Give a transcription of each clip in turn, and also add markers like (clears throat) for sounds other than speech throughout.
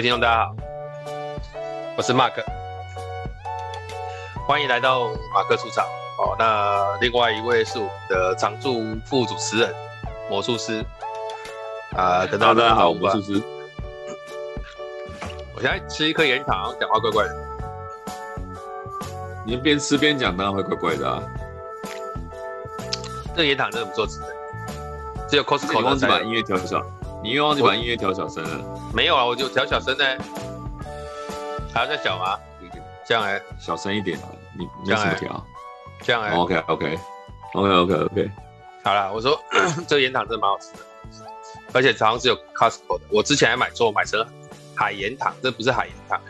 各位听众，大家好，我是 Mark，欢迎来到马克出场。哦，那另外一位是我们的常驻副主持人魔术师啊，跟大家好，魔术师。我现在吃一颗盐糖，讲话怪怪的。你边吃边讲，当然会怪怪的啊。这个盐糖真的不错吃的，只有 Costco 忘记把音乐调小，你又忘记把音乐调小声了。没有啊，我就调小声呢。还要再小吗？这样哎，小声一点啊。你你怎么调？这样哎。OK OK OK OK OK。好了，我说 (clears throat) 这个盐糖真的蛮好吃的，而且好像是有 Costco 的。我之前还买错，买成海盐糖，这不是海盐糖。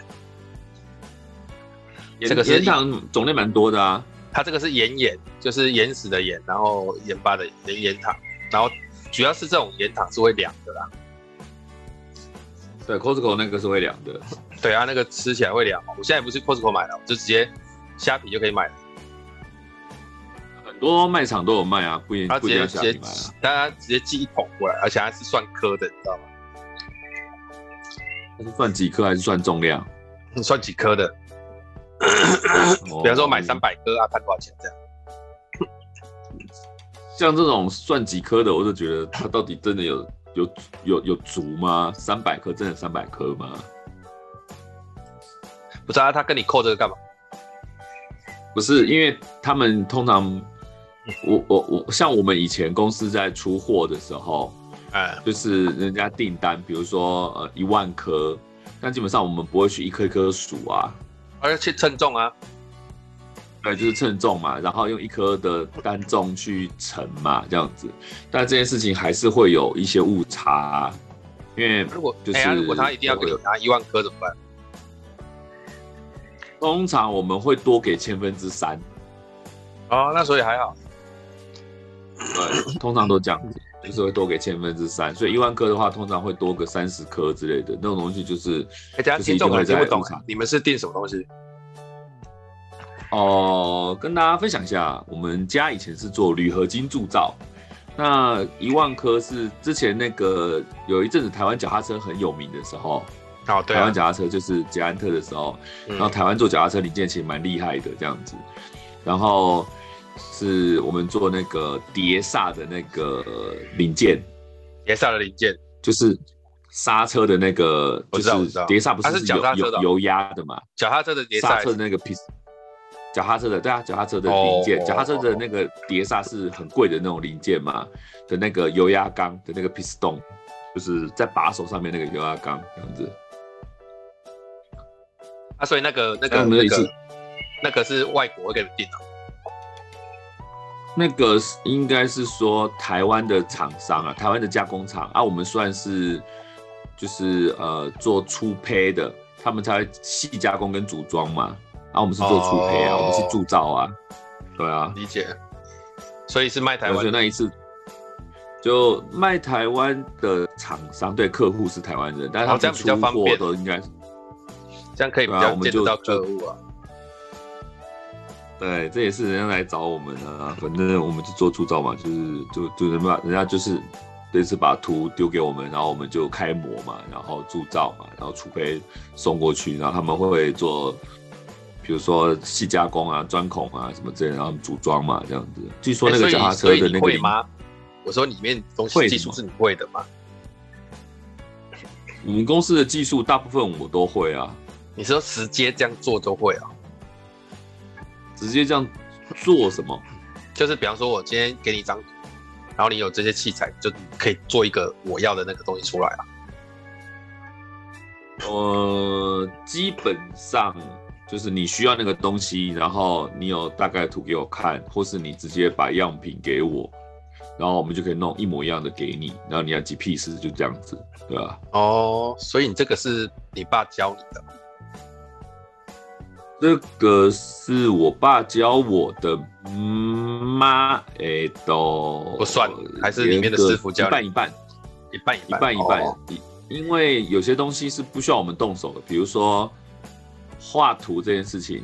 这个盐糖种类蛮多的啊。它这个是盐盐，就是盐食的盐，然后盐巴的盐盐糖，然后主要是这种盐糖是会凉的啦。对，Costco 那个是会凉的。对啊，那个吃起来会凉。我现在不是 Costco 买的，我就直接虾皮就可以买了。很多卖场都有卖啊，不一定不一定要虾皮买啊。大家直接寄一桶过来，而且还是算颗的，你知道吗？它是算几颗还是算重量？算几颗的。比方说买三百颗啊，看多少钱这样。像这种算几颗的，我就觉得它到底真的有有有有足吗？三百颗真的三百颗吗？不知道他跟你扣这个干嘛？不是，因为他们通常，我我我像我们以前公司在出货的时候，哎，就是人家订单，比如说呃一万颗，但基本上我们不会去一颗一颗数啊。而且称重啊，对，就是称重嘛，然后用一颗的单重去称嘛，这样子。但这件事情还是会有一些误差，啊，因为如果就是、如果他一定要给你拿一万颗怎么办？通常我们会多给千分之三。哦，那所以还好。对，通常都这样子。就是会多给千分之三，所以一万颗的话，通常会多个三十颗之类的那种东西，就是。大家听众可能听不懂，你们是订什么东西？哦、呃，跟大家分享一下，我们家以前是做铝合金铸造，那一万颗是之前那个有一阵子台湾脚踏车很有名的时候，哦，对、啊，台湾脚踏车就是捷安特的时候，然后台湾做脚踏车零件其实蛮厉害的这样子，然后。是我们做那个碟刹的那个零件，碟刹的零件。就是刹车的那个，就是碟刹不是脚踏车油油压的嘛？脚踏车的碟刹车的那个皮，脚踏车的对啊，脚踏车的零件，脚踏车的那个碟刹是很贵的那种零件嘛？的那个油压缸的那个 piston，就是在把手上面那个油压缸这样子。啊，所以那个那个那个那个是外国给你订的。那个应该是说台湾的厂商啊，台湾的加工厂啊，我们算是就是呃做粗胚的，他们才细加工跟组装嘛，然后我们是做粗胚啊，哦、我们是铸造啊，对啊，理解。所以是卖台湾。得那一次就卖台湾的厂商，对客户是台湾人，但是他们出货都应该是这样可以比较见得到客户啊。对，这也是人家来找我们啊，反正我们就做铸造嘛，就是就就人家人家就是这次把图丢给我们，然后我们就开模嘛，然后铸造嘛，然后粗胚送过去，然后他们会做，比如说细加工啊、钻孔啊什么之类，然后组装嘛，这样子。据说那个脚踏车的那个，吗？我说里面东西技术是你会的吗？(laughs) 我们公司的技术大部分我都会啊。你说直接这样做都会啊？直接这样做什么？就是比方说，我今天给你一张图，然后你有这些器材，就可以做一个我要的那个东西出来了。呃，基本上就是你需要那个东西，然后你有大概图给我看，或是你直接把样品给我，然后我们就可以弄一模一样的给你，然后你要几 piece 就这样子，对吧？哦，所以你这个是你爸教你的。这个是我爸教我的妈，哎，都不算，还是里面的师傅教，一半一半，一半一半，一半一半。因为有些东西是不需要我们动手的，比如说画图这件事情。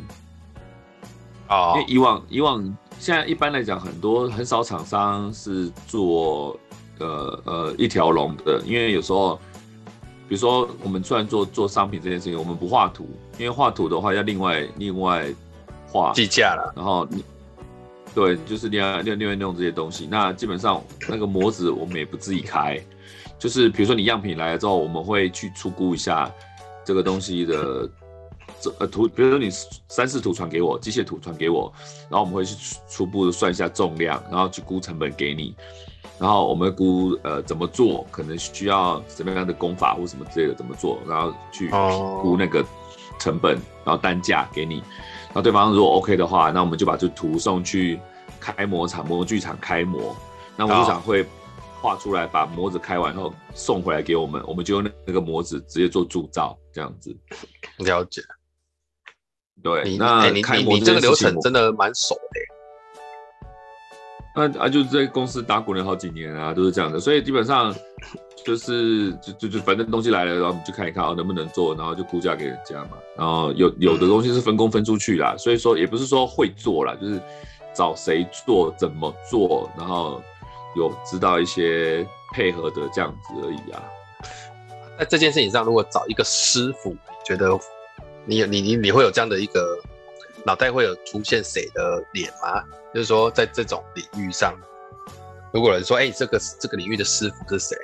哦。因为以往以往现在一般来讲，很多很少厂商是做呃呃一条龙的，因为有时候比如说我们虽然做做商品这件事情，我们不画图，因为画图的话要另外另外画计价了。然后你对，就是另外另另外弄这些东西。那基本上那个模子我们也不自己开，就是比如说你样品来了之后，我们会去出估一下这个东西的。这呃图，比如说你三四图传给我，机械图传给我，然后我们会去初步的算一下重量，然后去估成本给你，然后我们估呃怎么做，可能需要什么样的工法或什么之类的怎么做，然后去估那个成本，然后单价给你，然后对方如果 OK 的话，那我们就把这图送去开模厂模具厂开模，那模具厂会画出来，把模子开完后送回来给我们，我们就用那那个模子直接做铸造这样子，了解。对，你那欸、你你你这个流程真的蛮熟的。那啊，就是在公司打滚了好几年啊，都是这样的，所以基本上就是就就就反正东西来了，然后你就看一看哦，能不能做，然后就估价给人家嘛。然后有有的东西是分工分出去啦，所以说也不是说会做啦，就是找谁做怎么做，然后有知道一些配合的这样子而已啊。在这件事情上，如果找一个师傅，你觉得？你你你你会有这样的一个脑袋会有出现谁的脸吗？就是说，在这种领域上，如果有人说，哎、欸，这个这个领域的师傅是谁？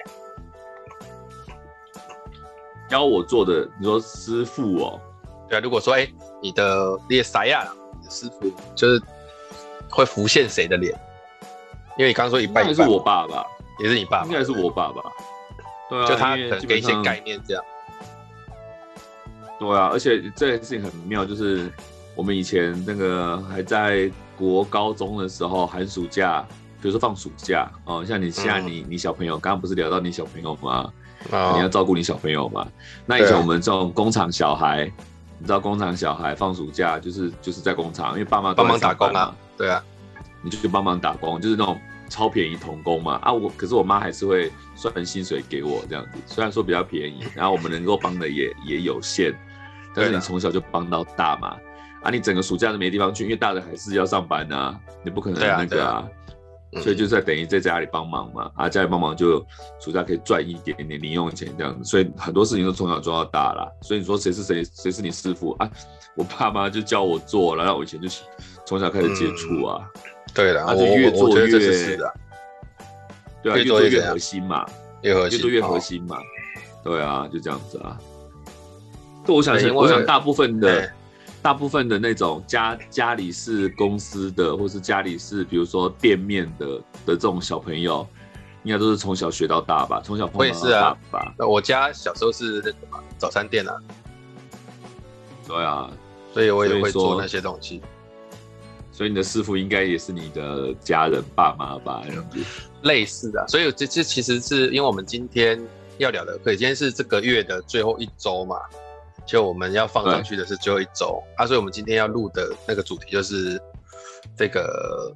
教我做的，你说师傅哦？对啊，如果说，哎、欸，你的列塞亚，你的师傅就是会浮现谁的脸？因为你刚刚说一半是我爸爸，也是你爸爸，应该是我爸爸。对啊，就他可能给一些概念这样。对啊，而且这件事情很妙，就是我们以前那个还在国高中的时候，寒暑假，比如说放暑假哦，像你现在你、嗯、你小朋友，刚刚不是聊到你小朋友吗？哦、你要照顾你小朋友嘛？那以前我们这种工厂小孩，你知道工厂小孩放暑假就是就是在工厂，因为爸妈帮忙打工啊，对啊，你就去帮忙打工，就是那种超便宜童工嘛啊，我可是我妈还是会算薪水给我这样子，虽然说比较便宜，然后我们能够帮的也也有限。但是你从小就帮到大嘛，啊，你整个暑假都没地方去，因为大人还是要上班啊，你不可能那个啊，啊所以就在等于在家里帮忙嘛，啊，家里帮忙就暑假可以赚一点点零用钱这样子，所以很多事情都从小做到大啦。所以你说谁是谁，谁是你师傅啊？我爸妈就教我做了，然后我以前就从小开始接触啊，嗯、对了，他就越做越，是啊，对啊，越做越核心嘛，越核心，越做越核心嘛，对啊，就这样子啊。我想，我想大部分的，大部分的那种家家里是公司的，或是家里是比如说店面的的这种小朋友，应该都是从小学到大吧？从小碰到大吧？我家小时候是那个嘛，早餐店啊。对啊，所以我也会做那些东西。所以你的师傅应该也是你的家人爸妈吧？这样子类似的。所以这这其实是因为我们今天要聊的，可以今天是这个月的最后一周嘛。就我们要放上去的是最后一周啊，所以我们今天要录的那个主题就是这个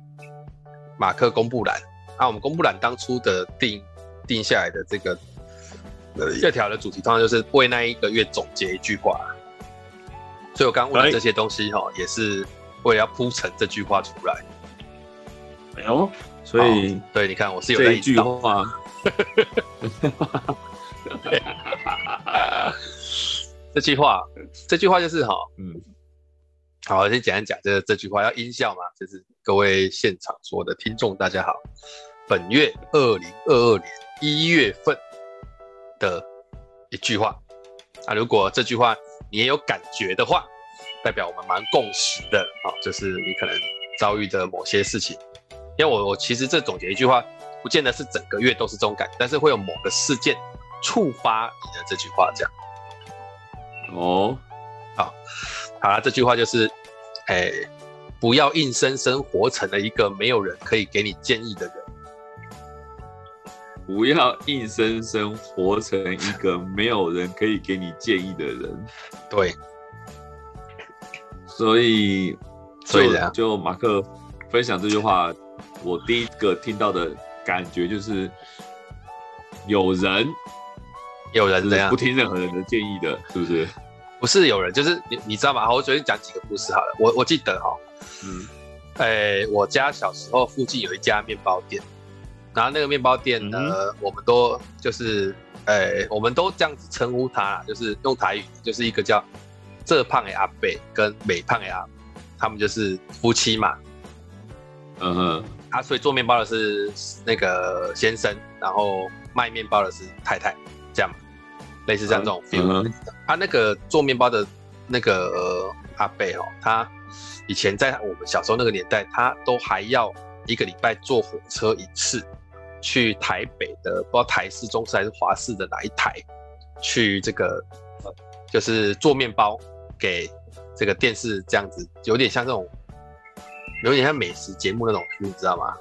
马克公布栏啊。我们公布栏当初的定定下来的这个这条的主题，通常就是为那一个月总结一句话。所以我刚问的这些东西哈，也是为了要铺陈这句话出来。哎呦，所以对，你看我是有这一句话。(laughs) 这句话，这句话就是哈，嗯，好，我先简单讲这这句话，要音效嘛，就是各位现场所有的听众大家好，本月二零二二年一月份的一句话，啊，如果这句话你也有感觉的话，代表我们蛮共识的啊，就是你可能遭遇的某些事情，因为我我其实这总结一句话，不见得是整个月都是这种感觉，但是会有某个事件触发你的这句话这样。哦，好，好了，这句话就是，哎、欸，不要硬生生活成了一个没有人可以给你建议的人。不要硬生生活成一个没有人可以给你建议的人。对。所以，所以就马克分享这句话，我第一个听到的感觉就是，有人。有人这样不听任何人的建议的，是不是？不是有人，就是你，你知道吗？我随便讲几个故事好了。我我记得哈，嗯，哎、欸，我家小时候附近有一家面包店，然后那个面包店呢，嗯、我们都就是，哎、欸，我们都这样子称呼他，就是用台语，就是一个叫这胖的阿伯跟美胖的阿，他们就是夫妻嘛。嗯哼，啊，所以做面包的是那个先生，然后卖面包的是太太，这样，类似像这种 feel。啊、那个做面包的那个、呃、阿贝哦，他以前在我们小时候那个年代，他都还要一个礼拜坐火车一次。去台北的，不知道台式、中式还是华式的哪一台，去这个就是做面包给这个电视这样子，有点像这种，有点像美食节目那种，你知道吗？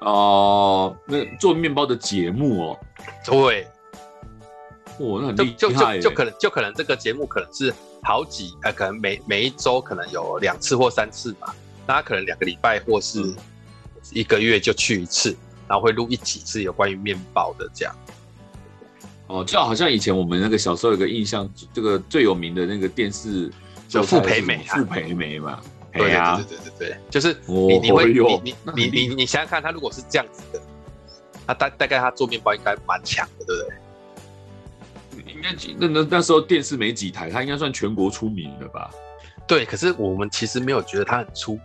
哦，那做面包的节目哦，对，哇，那很厉害，就就就，就可能就可能这个节目可能是好几，呃，可能每每一周可能有两次或三次吧，那他可能两个礼拜或是一个月就去一次。然后会录一几次有关于面包的这样，哦，就好像以前我们那个小时候有个印象，这个最有名的那个电视叫傅培梅，傅培梅嘛，对啊，对对对就是你你会你你你你你想想看，他如果是这样子的，他大大概他做面包应该蛮强的，对不对？应该那那那时候电视没几台，他应该算全国出名的吧？对，可是我们其实没有觉得他很出，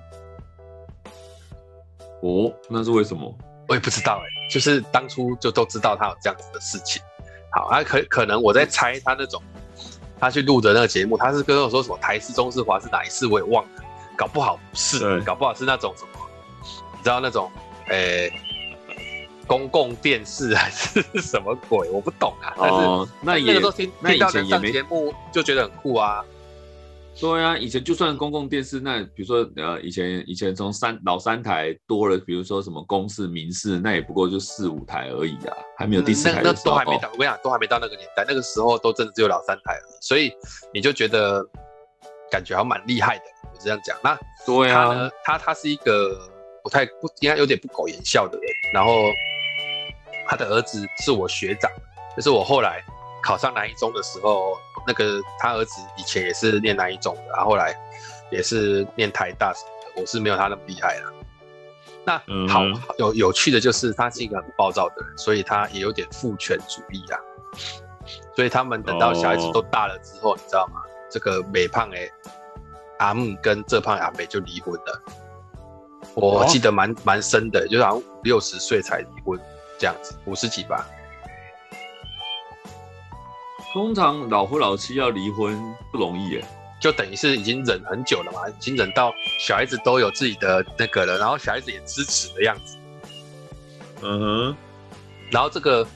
哦，那是为什么？我也不知道哎、欸，就是当初就都知道他有这样子的事情。好，啊可可能我在猜他那种，他去录的那个节目，他是跟我说什么台式、中式、华视哪一次我也忘了，搞不好是，搞不好是那种什么，你知道那种，诶、欸，公共电视还是什么鬼，我不懂啊。但是、哦、那也那个时候听听到那上节目就觉得很酷啊。对啊，以前就算公共电视，那比如说呃，以前以前从三老三台多了，比如说什么公视、民视，那也不过就四五台而已啊，还没有第四台、嗯。那都还没到，我跟你讲，都还没到那个年代，那个时候都真的只有老三台而已，所以你就觉得感觉还蛮厉害的，我这样讲。那对啊，他呢，他他是一个不太不应该有点不苟言笑的人，然后他的儿子是我学长，就是我后来考上南一中的时候。那个他儿子以前也是念南一中的，然后后来也是念台大什么的。我是没有他那么厉害了。那好，有有趣的就是他是一个很暴躁的人，所以他也有点父权主义啊。所以他们等到小孩子都大了之后，哦、你知道吗？这个美胖诶阿木跟这胖阿美就离婚了。我记得蛮蛮深的，就好像六十岁才离婚这样子，五十几吧。通常老夫老妻要离婚不容易耶，就等于是已经忍很久了嘛，已经忍到小孩子都有自己的那个了，然后小孩子也支持的样子。嗯哼，然后这个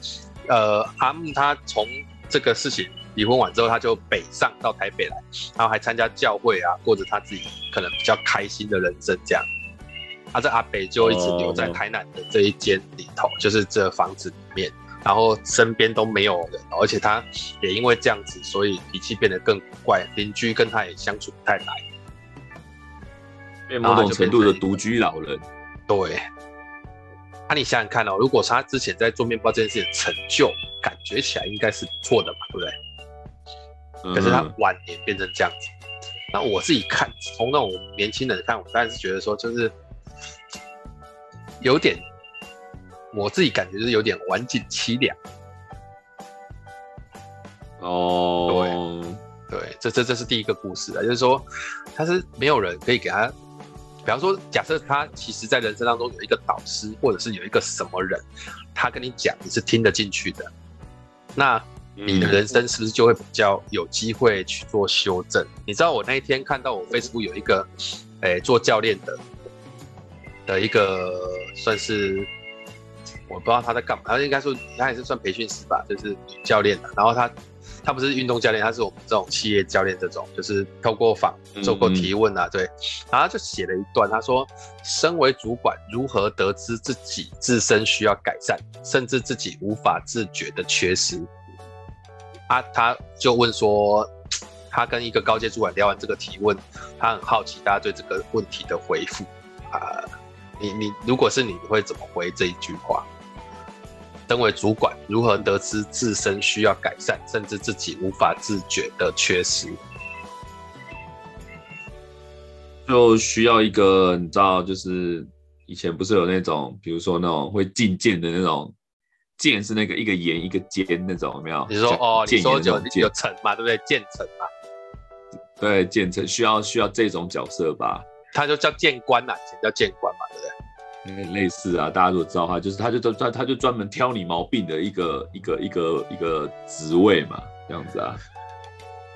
呃阿木他从这个事情离婚完之后，他就北上到台北来，然后还参加教会啊，过着他自己可能比较开心的人生这样。他这阿北就一直留在台南的这一间里头，就是这房子里面。然后身边都没有人，而且他也因为这样子，所以脾气变得更怪，邻居跟他也相处不太来，变某种程度的独居老人。对，那、啊、你想想看哦，如果他之前在做面包这件事情成就，感觉起来应该是不错的嘛，对不对？嗯、可是他晚年变成这样子，那我自己看，从那种年轻人看，我当然是觉得说，就是有点。我自己感觉是有点晚景凄凉。哦，对对，这这这是第一个故事啊，就是说他是没有人可以给他，比方说，假设他其实在人生当中有一个导师，或者是有一个什么人，他跟你讲你是听得进去的，那你的人生是不是就会比较有机会去做修正？嗯、你知道我那一天看到我 Facebook 有一个，诶，做教练的的一个算是。我不知道他在干嘛，他应该说他也是算培训师吧，就是女教练的。然后他他不是运动教练，他是我们这种企业教练这种，就是透过访做过提问啊，对。然后他就写了一段，他说：身为主管，如何得知自己自身需要改善，甚至自己无法自觉的缺失？啊，他就问说，他跟一个高阶主管聊完这个提问，他很好奇大家对这个问题的回复啊。你你如果是你，你会怎么回这一句话？身为主管，如何得知自身需要改善，甚至自己无法自觉的缺失？就需要一个你知道，就是以前不是有那种，比如说那种会进谏的那种，谏是那个一个言一个尖那种，有没有？你说哦，你说有有臣嘛，对不对？谏臣嘛，对，谏臣需要需要这种角色吧？他就叫谏官呐，以前叫谏官嘛，对不对？类似啊，大家如果知道他就是，他就专他就专门挑你毛病的一个一个一个一个职位嘛，这样子啊，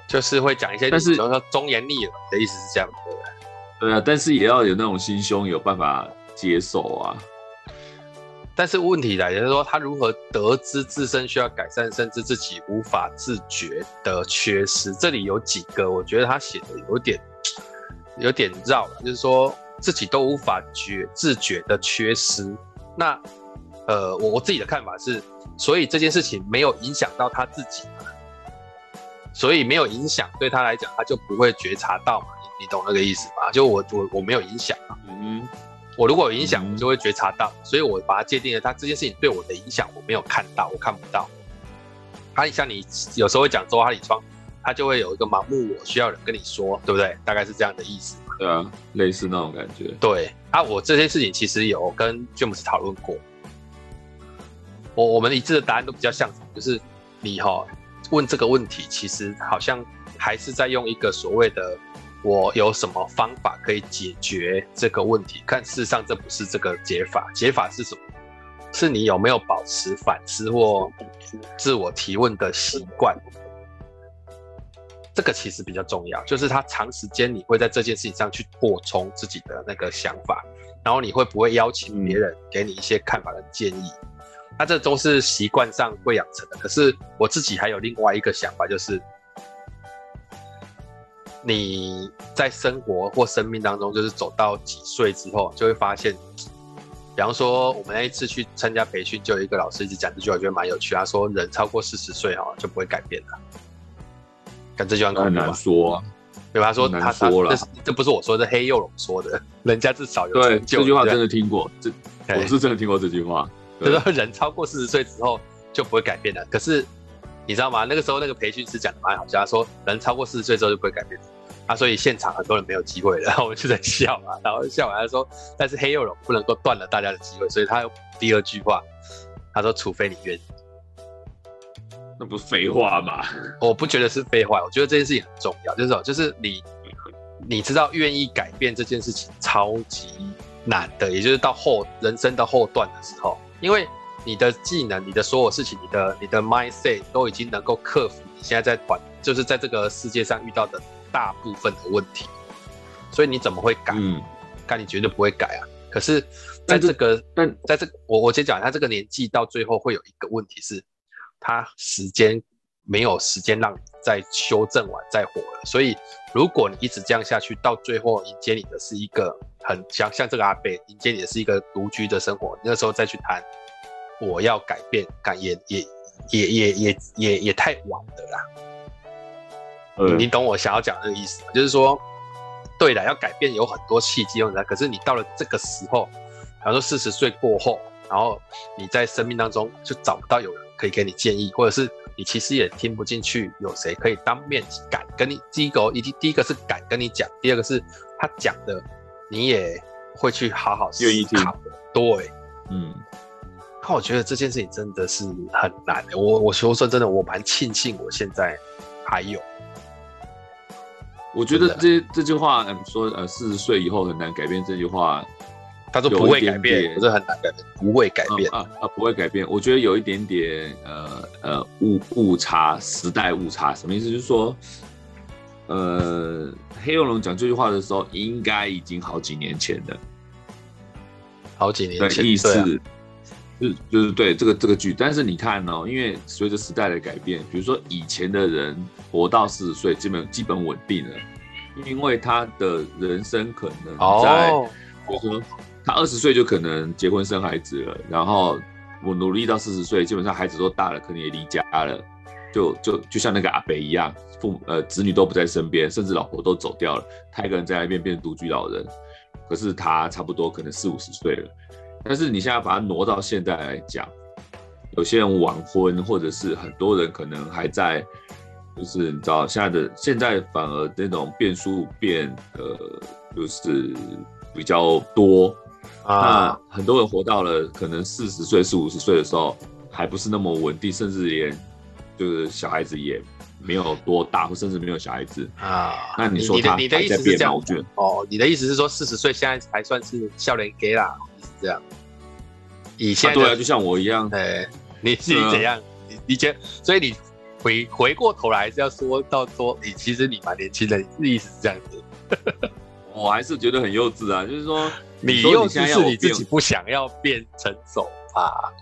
就是会讲一些，但是说忠言逆耳的意思是这样的，对啊，但是也要有那种心胸，有办法接受啊。但是问题来就是说，他如何得知自身需要改善，甚至自己无法自觉的缺失？这里有几个，我觉得他写的有点有点绕，就是说。自己都无法觉自觉的缺失，那呃，我我自己的看法是，所以这件事情没有影响到他自己嘛，所以没有影响对他来讲，他就不会觉察到嘛，你你懂那个意思吧？就我我我没有影响嘛，嗯，我如果有影响，我就会觉察到，所以我把它界定了，他这件事情对我的影响我没有看到，我看不到。他像你有时候会讲周哈里窗，他就会有一个盲目我需要人跟你说，对不对？大概是这样的意思。对啊，类似那种感觉。对啊，我这些事情其实有跟詹姆斯讨论过。我我们一致的答案都比较像，就是你哈、哦、问这个问题，其实好像还是在用一个所谓的我有什么方法可以解决这个问题。但事实上这不是这个解法，解法是什么？是你有没有保持反思或自我提问的习惯。这个其实比较重要，就是他长时间你会在这件事情上去扩充自己的那个想法，然后你会不会邀请别人给你一些看法跟建议？那这都是习惯上会养成的。可是我自己还有另外一个想法，就是你在生活或生命当中，就是走到几岁之后，就会发现，比方说我们那一次去参加培训，就有一个老师一直讲这句话，我觉得蛮有趣。他说，人超过四十岁哦，就不会改变了。看这句话很难说，啊，对吧？他说他说了，这这不是我说的，黑幼龙说的，(laughs) 人家至少有。对，这句话真的听过，这我是真的听过这句话。他说人超过四十岁之后就不会改变了。可是你知道吗？那个时候那个培训师讲的蛮好笑，他说人超过四十岁之后就不会改变了。他所以现场很多人没有机会了，然 (laughs) 后我们就在笑嘛，然后笑完他说，但是黑幼龙不能够断了大家的机会，所以他有第二句话，他说除非你愿意。那不是废话吗？我不觉得是废话，我觉得这件事情很重要，就是说，就是你，你知道愿意改变这件事情超级难的，也就是到后人生的后段的时候，因为你的技能、你的所有事情、你的你的 mindset 都已经能够克服你现在在团，就是在这个世界上遇到的大部分的问题，所以你怎么会改？嗯，但你绝对不会改啊。可是在这个，但在这个，我我先讲，他这个年纪到最后会有一个问题是。他时间没有时间让你再修正完再活了，所以如果你一直这样下去，到最后迎接你的是一个很像像这个阿贝迎接你的是一个独居的生活，那时候再去谈我要改变，改也也也也也也也太晚了啦。嗯，你懂我想要讲的那个意思吗？就是说，对了，要改变有很多契机用的，可是你到了这个时候，比方说四十岁过后，然后你在生命当中就找不到有人。可以给你建议，或者是你其实也听不进去，有谁可以当面敢跟你？第一个，一第一个是敢跟你讲，第二个是他讲的，你也会去好好思考。对，嗯，那我觉得这件事情真的是很难的。我我说说真的，我蛮庆幸我现在还有。我觉得这这句话，嗯，说呃四十岁以后很难改变这句话。他说不会改变，不是很难改变，不会改变啊啊，不会改变。我觉得有一点点呃呃误误差，时代误差，什么意思？就是说，呃，黑龙龙讲这句话的时候，应该已经好几年前了，好几年前。意思就是就是对这个这个剧，但是你看哦，因为随着时代的改变，比如说以前的人活到四十岁，基本基本稳定了，因为他的人生可能在，比如说。他二十岁就可能结婚生孩子了，然后我努力到四十岁，基本上孩子都大了，可能也离家了，就就就像那个阿伯一样，父母呃子女都不在身边，甚至老婆都走掉了，他一个人在那边变独居老人。可是他差不多可能四五十岁了，但是你现在把他挪到现在来讲，有些人晚婚，或者是很多人可能还在，就是你知道现在的现在反而那种变数变呃就是比较多。啊，那很多人活到了可能四十岁、四五十岁的时候，还不是那么稳定，甚至连就是小孩子也没有多大，或甚至没有小孩子啊。那你说他你的你的意思是这样？哦，你的意思是说四十岁现在还算是笑脸给啦？是这样？以前、啊、对啊，就像我一样。哎，你是怎样？嗯、你你觉所以你回回过头来还是要说到说，你其实你蛮年轻的意思是这样子？(laughs) 我还是觉得很幼稚啊，就是说。你幼稚是你自己不想要变成熟吧？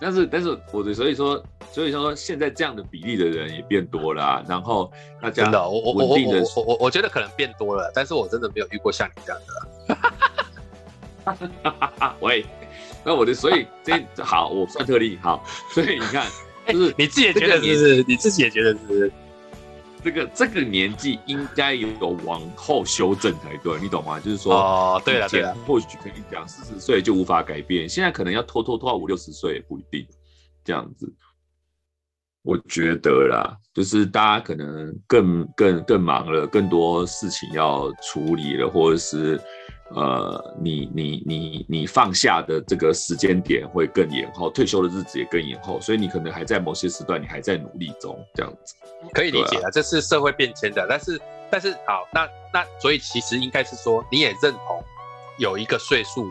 但是，但是我的所以说，所以说现在这样的比例的人也变多了，啊，然后大家真的，我我我我我我我觉得可能变多了，但是我真的没有遇过像你这样的。(laughs) 喂，那我的所以这好，我算特例好，所以你看，(laughs) 就是、欸、你自己也觉得是不是？你自己也觉得是不是？这个这个年纪应该有往后修正才对，你懂吗？就是说，哦，对了对了，或许可以讲四十岁就无法改变，现在可能要拖拖拖到五六十岁也不一定，这样子。我觉得啦，就是大家可能更更更忙了，更多事情要处理了，或者是。呃，你你你你放下的这个时间点会更延后，退休的日子也更延后，所以你可能还在某些时段，你还在努力中，这样子可以理解啊，这是社会变迁的。但是但是好，那那所以其实应该是说，你也认同有一个岁数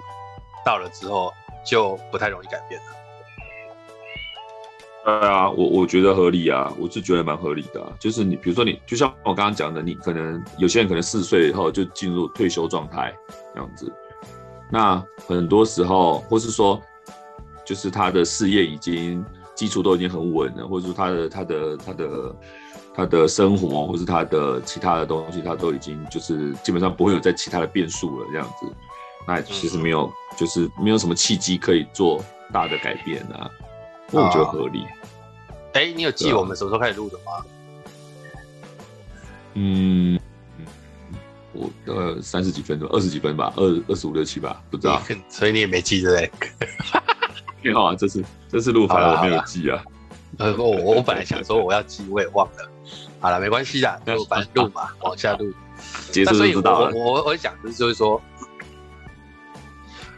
到了之后就不太容易改变了。对啊，我我觉得合理啊，我是觉得蛮合理的啊。就是你比如说你，就像我刚刚讲的，你可能有些人可能四十岁以后就进入退休状态。这样子，那很多时候，或是说，就是他的事业已经基础都已经很稳了，或者说他的他的他的他的生活，或是他的其他的东西，他都已经就是基本上不会有再其他的变数了。这样子，那其实没有，就是没有什么契机可以做大的改变啊。那我觉得合理。哎、欸，你有记我们什么时候开始录的吗？嗯。我呃三十几分钟，二十几分吧，二二十五六七吧，不知道。(laughs) 所以你也没记对不对？(laughs) 挺好啊，这次这次录法我没有记啊。(laughs) 呃，我我本来想说我要记，我也忘了。好了，没关系的，就反正录嘛，往下录。结束就知道了。我我我讲的就是说，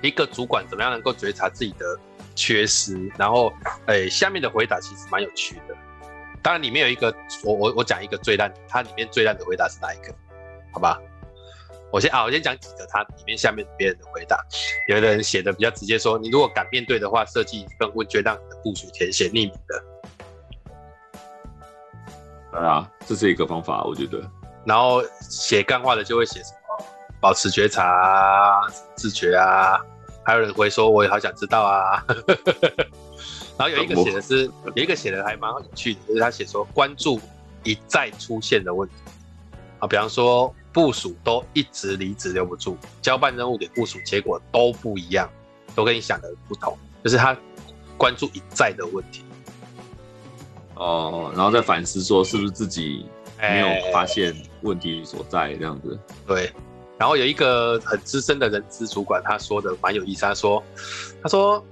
一个主管怎么样能够觉察自己的缺失，然后诶，下面的回答其实蛮有趣的。当然里面有一个，我我我讲一个最烂，它里面最烂的回答是哪一个？好吧？我先啊，我先讲几个，它里面下面别人的回答，有的人写的比较直接，说你如果敢面对的话，设计一份问卷让你的部署填写匿名的。对啊，这是一个方法，我觉得。然后写干话的就会写什么保持觉察啊、自觉啊，还有人会说我也好想知道啊。(laughs) 然后有一个写的是，有一个写的还蛮有趣的，就是他写说关注一再出现的问题啊，比方说。部署都一直离职留不住，交办任务给部署，结果都不一样，都跟你想的不同，就是他关注一再的问题。哦，然后再反思说是不是自己没有发现问题所在这样子。对，然后有一个很资深的人资主管，他说的蛮有意思，他说，他说，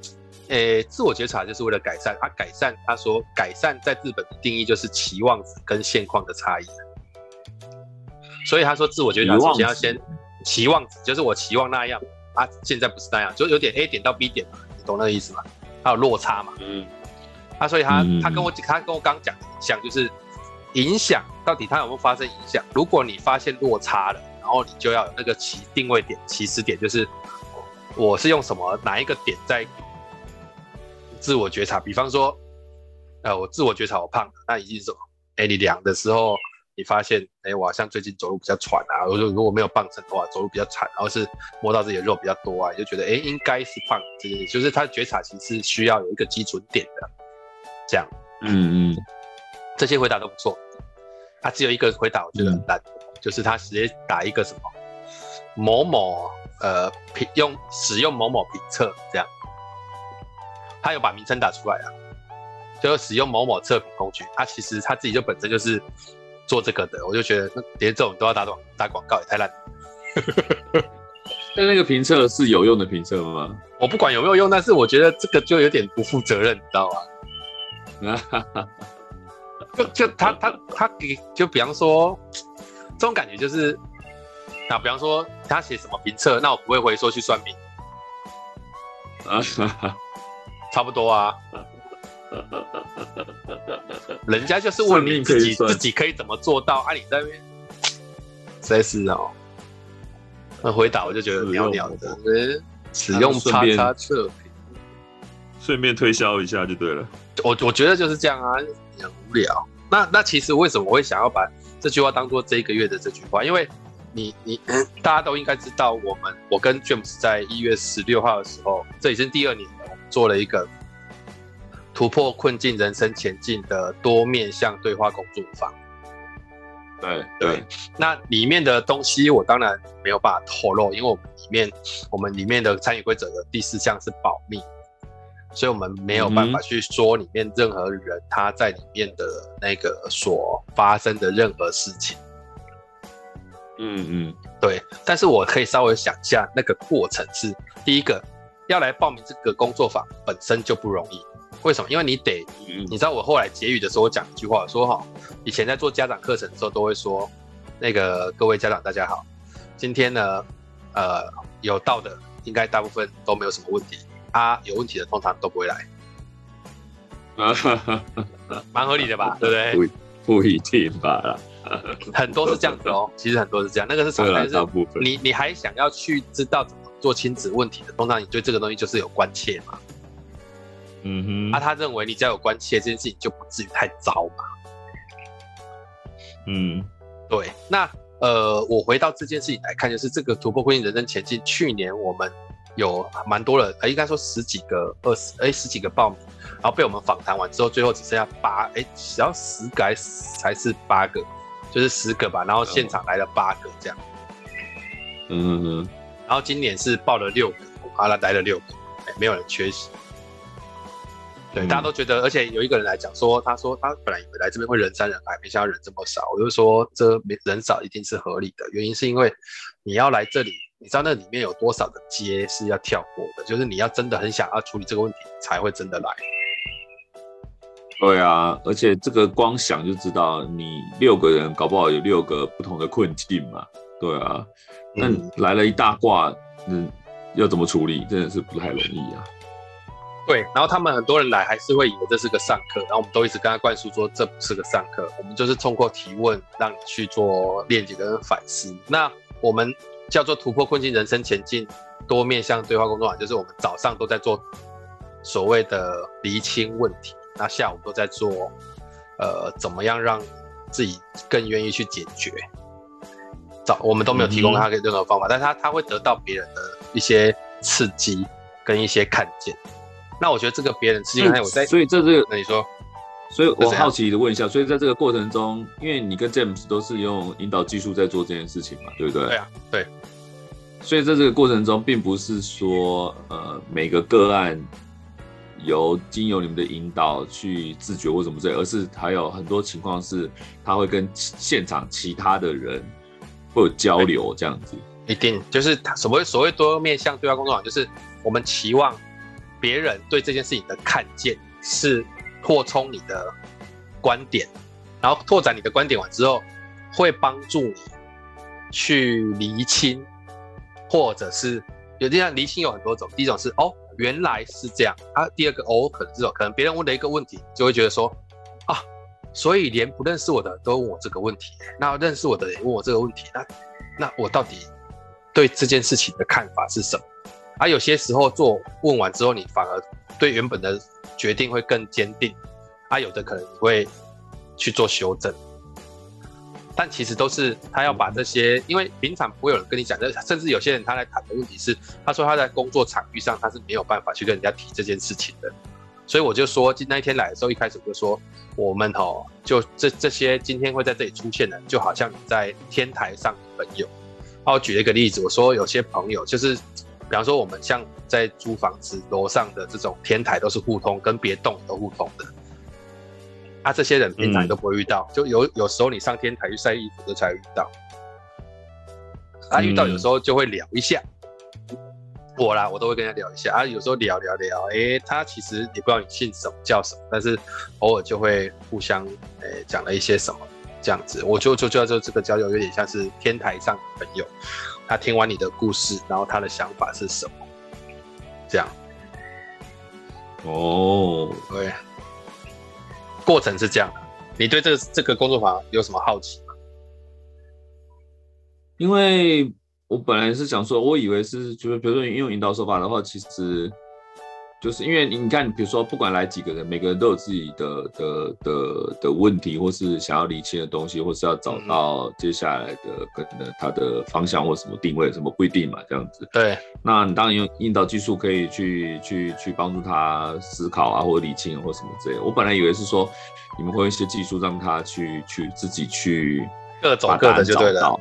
诶，自我觉察就是为了改善，他改善，他说改善在日本的定义就是期望值跟现况的差异。所以他说，自我觉察首先要先期望值，就是我期望那样啊，现在不是那样，就有点 A 点到 B 点嘛，你懂那个意思吗？还有落差嘛？嗯。他所以他他跟我他跟我刚讲的影响就是影响到底他有没有发生影响？如果你发现落差了，然后你就要有那个起定位点、起始点，就是我是用什么哪一个点在自我觉察？比方说，呃，我自我觉察我胖，那已经是什么？哎，你量的时候。你发现，哎、欸，我好像最近走路比较喘啊。我说如果没有磅秤的话，走路比较惨，然后是摸到自己的肉比较多啊，你就觉得，哎、欸，应该是胖。这些就是他觉察其实是需要有一个基准点的，这样。嗯嗯，这些回答都不错。他只有一个回答我觉得很烂，嗯、就是他直接打一个什么某某呃评用使用某某评测这样。他有把名称打出来啊，就使用某某测评工具。他其实他自己就本身就是。做这个的，我就觉得连这种都要打广打广告，也太烂了。但那个评测是有用的评测吗？我不管有没有用，但是我觉得这个就有点不负责任，你知道吗？(laughs) 就就他他他给，就比方说，这种感觉就是那比方说他写什么评测，那我不会回说去算命。啊，(laughs) 差不多啊。人家就是问你自己自己可以怎么做到啊？你在那边，实在是哦。那回答我就觉得鸟鸟的，使用叉叉测评，顺便推销一下就对了。我我觉得就是这样啊，很无聊。那那其实为什么我会想要把这句话当做这一个月的这句话？因为你你大家都应该知道，我们我跟 James 在一月十六号的时候，这已经第二年了，我们做了一个。突破困境，人生前进的多面向对话工作坊。对对，那里面的东西我当然没有办法透露，因为我们里面我们里面的参与规则的第四项是保密，所以我们没有办法去说里面任何人他在里面的那个所发生的任何事情。嗯嗯，对，但是我可以稍微想一下那个过程是：第一个，要来报名这个工作坊本身就不容易。为什么？因为你得，你知道我后来结语的时候，我讲一句话，说哈，以前在做家长课程的时候，都会说，那个各位家长大家好，今天呢，呃，有到的应该大部分都没有什么问题啊，有问题的通常都不会来，啊，蛮合理的吧？(laughs) 对不对？不不一定吧？(laughs) 很多是这样子哦，(laughs) 其实很多是这样，那个是常态，是你你还想要去知道怎么做亲子问题的，通常你对这个东西就是有关切嘛。嗯哼，那、啊、他认为你只要有关切这件事情就不至于太糟嘛。嗯，对。那呃，我回到这件事情来看，就是这个突破婚姻人生前进，去年我们有蛮多人，呃，应该说十几个、二十哎十几个报名，然后被我们访谈完之后，最后只剩下八哎，只要十个还是八个，就是十个吧。然后现场来了八个这样。嗯嗯。然后今年是报了六个，阿拉来了六个，哎，没有人缺席。对，大家都觉得，而且有一个人来讲说，他说他本来以为来这边会人山人海，没想到人这么少。我就说，这人少一定是合理的，原因是因为你要来这里，你知道那里面有多少的阶是要跳过的，就是你要真的很想要处理这个问题，才会真的来。对啊，而且这个光想就知道，你六个人搞不好有六个不同的困境嘛。对啊，那来了一大挂，嗯，要怎么处理，真的是不太容易啊。对，然后他们很多人来还是会以为这是个上课，然后我们都一直跟他灌输说这不是个上课，我们就是通过提问让你去做链接跟反思。那我们叫做突破困境，人生前进，多面向对话工作坊，就是我们早上都在做所谓的厘清问题，那下午都在做呃怎么样让自己更愿意去解决。早我们都没有提供他任何方法，嗯、但是他他会得到别人的一些刺激跟一些看见。那我觉得这个别人之间还有在，所以这这个那你说，所以我好奇的问一下，所以在这个过程中，因为你跟 James 都是用引导技术在做这件事情嘛，对不对？对啊，对。所以在这个过程中，并不是说呃每个个案由经由你们的引导去自觉或什么之类，而是还有很多情况是他会跟现场其他的人会有交流这样子。一定就是他所谓所谓多面向对话工作坊，就是我们期望。别人对这件事情的看见是扩充你的观点，然后拓展你的观点完之后，会帮助你去厘清，或者是有这样厘清有很多种。第一种是哦，原来是这样啊。第二个哦，可能这种可能别人问了一个问题，就会觉得说啊，所以连不认识我的都问我这个问题，那认识我的人问我这个问题，那那我到底对这件事情的看法是什么？而、有些时候做问完之后，你反而对原本的决定会更坚定，啊，有的可能会去做修正，但其实都是他要把这些，因为平常不会有人跟你讲，甚至有些人他来谈的问题是，他说他在工作场域上他是没有办法去跟人家提这件事情的，所以我就说，今那一天来的时候，一开始我就说，我们哦，就这这些今天会在这里出现的，就好像你在天台上的朋友，啊，我举了一个例子，我说有些朋友就是。比方说，我们像在租房子楼上的这种天台都是互通，跟别栋都互通的。啊，这些人平常都不会遇到，嗯、就有有时候你上天台去晒衣服，都才遇到。啊，遇到有时候就会聊一下。嗯、我啦，我都会跟他聊一下。啊，有时候聊聊聊，哎、欸，他其实也不知道你姓什么叫什么，但是偶尔就会互相诶讲、欸、了一些什么。这样子，我就就觉得这个交流有点像是天台上的朋友，他听完你的故事，然后他的想法是什么？这样。哦，对，过程是这样的。你对这个这个工作坊有什么好奇吗？因为我本来是想说，我以为是就是比如说你用引导手法的话，其实。就是因为你看，比如说不管来几个人，每个人都有自己的的的的问题，或是想要理清的东西，或是要找到接下来的可能他的方向或什么定位，什么不一定嘛，这样子。对。那你当然用引导技术可以去去去帮助他思考啊，或者理清或什么之类的。我本来以为是说你们会用一些技术让他去去自己去各种各的就对了。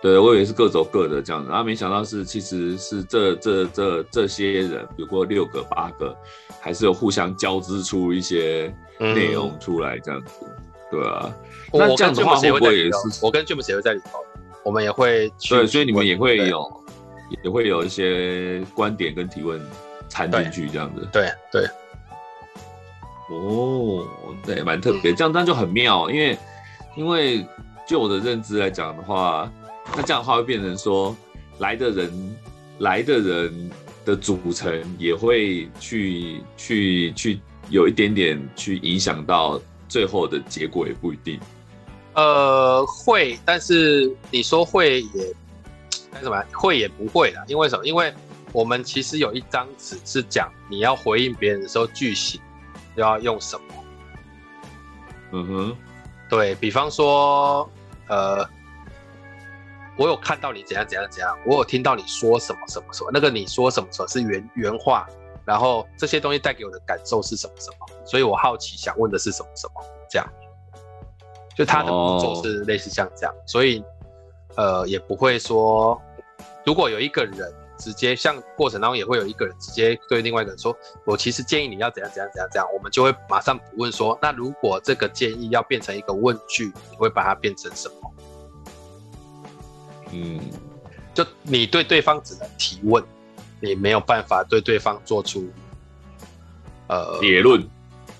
对，我以为是各走各的这样子，然后没想到是其实是这这这这些人，比如说六个八个，还是有互相交织出一些内容出来这样子，嗯、对啊。那这样的话会不会也是？我跟 James 也会在里头，我们也会去。对，所以你们也会有，也会有一些观点跟提问掺进去这样子。对对。哦，对，蛮特别，这样这样就很妙，因为因为就我的认知来讲的话。那这样的话会变成说，来的人，来的人的组成也会去去去有一点点去影响到最后的结果，也不一定。呃，会，但是你说会也，干什么？会也不会啦，因为什么？因为我们其实有一张纸是讲你要回应别人的时候句型要用什么。嗯哼，对，比方说，呃。我有看到你怎样怎样怎样，我有听到你说什么什么什么，那个你说什么什么是原原话，然后这些东西带给我的感受是什么什么，所以我好奇想问的是什么什么，这样，就他的工作是类似像这样，所以呃也不会说，如果有一个人直接像过程当中也会有一个人直接对另外一个人说，我其实建议你要怎样怎样怎样怎样，我们就会马上不问说，那如果这个建议要变成一个问句，你会把它变成什么？嗯，就你对对方只能提问，你没有办法对对方做出呃结论，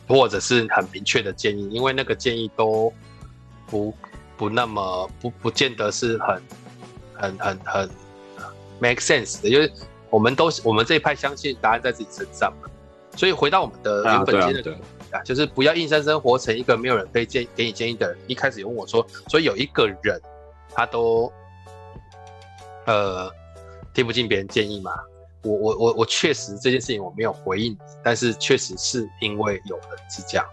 或者是很明确的建议，因为那个建议都不不那么不不见得是很很很很 make sense 的，因为我们都我们这一派相信答案在自己身上嘛，所以回到我们的原本的啊，就是不要硬生生活成一个没有人可以建给你建议的人。一开始有问我说，所以有一个人他都。呃，听不进别人建议嘛？我我我我确实这件事情我没有回应，但是确实是因为有人是这样。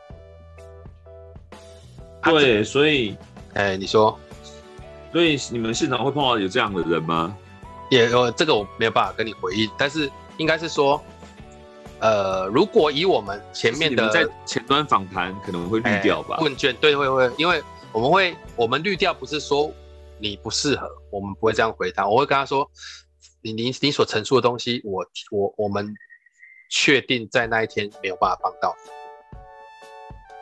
对，所以，哎、欸，你说，所以你们现场会碰到有这样的人吗？也有这个我没有办法跟你回应，但是应该是说，呃，如果以我们前面的在前端访谈可能会滤掉吧？欸、问卷对会会，因为我们会我们滤掉不是说。你不适合，我们不会这样回答。我会跟他说，你你你所陈述的东西，我我我们确定在那一天没有办法帮到你。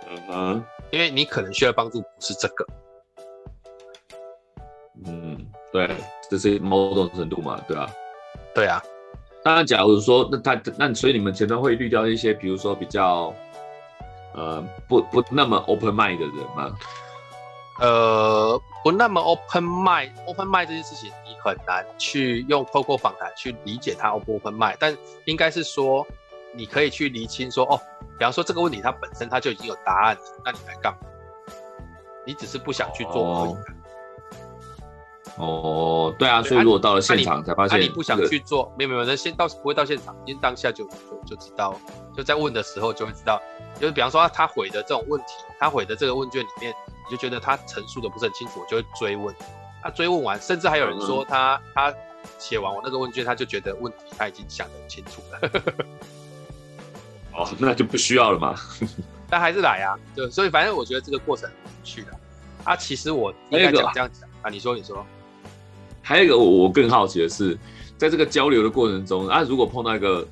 嗯哼，因为你可能需要帮助不是这个。嗯，对，这是某种程度嘛，对啊，对啊。当然，假如说那他那所以你们前端会滤掉一些，比如说比较呃不不那么 open mind 的人吗？呃，不那么 open mind，open mind 这件事情你很难去用透过访谈去理解他 open mind，但应该是说你可以去厘清说，哦，比方说这个问题它本身它就已经有答案，那你来干嘛？你只是不想去做而已。哦，对啊，所以如果到了现场才发现，那你不想去做，没有没有，那先到不会到现场，因为当下就就就知道，就在问的时候就会知道，就是比方说他回的这种问题，他回的这个问卷里面。你就觉得他陈述的不是很清楚，我就会追问。他追问完，甚至还有人说他、嗯、他写完我那个问卷，他就觉得问题他已经想得很清楚了。哦，那就不需要了嘛。(laughs) 但还是来啊，对所以反正我觉得这个过程很有趣的。啊，其实我应该讲这样讲啊，你说你说。还有一个我我更好奇的是，在这个交流的过程中啊，如果碰到一个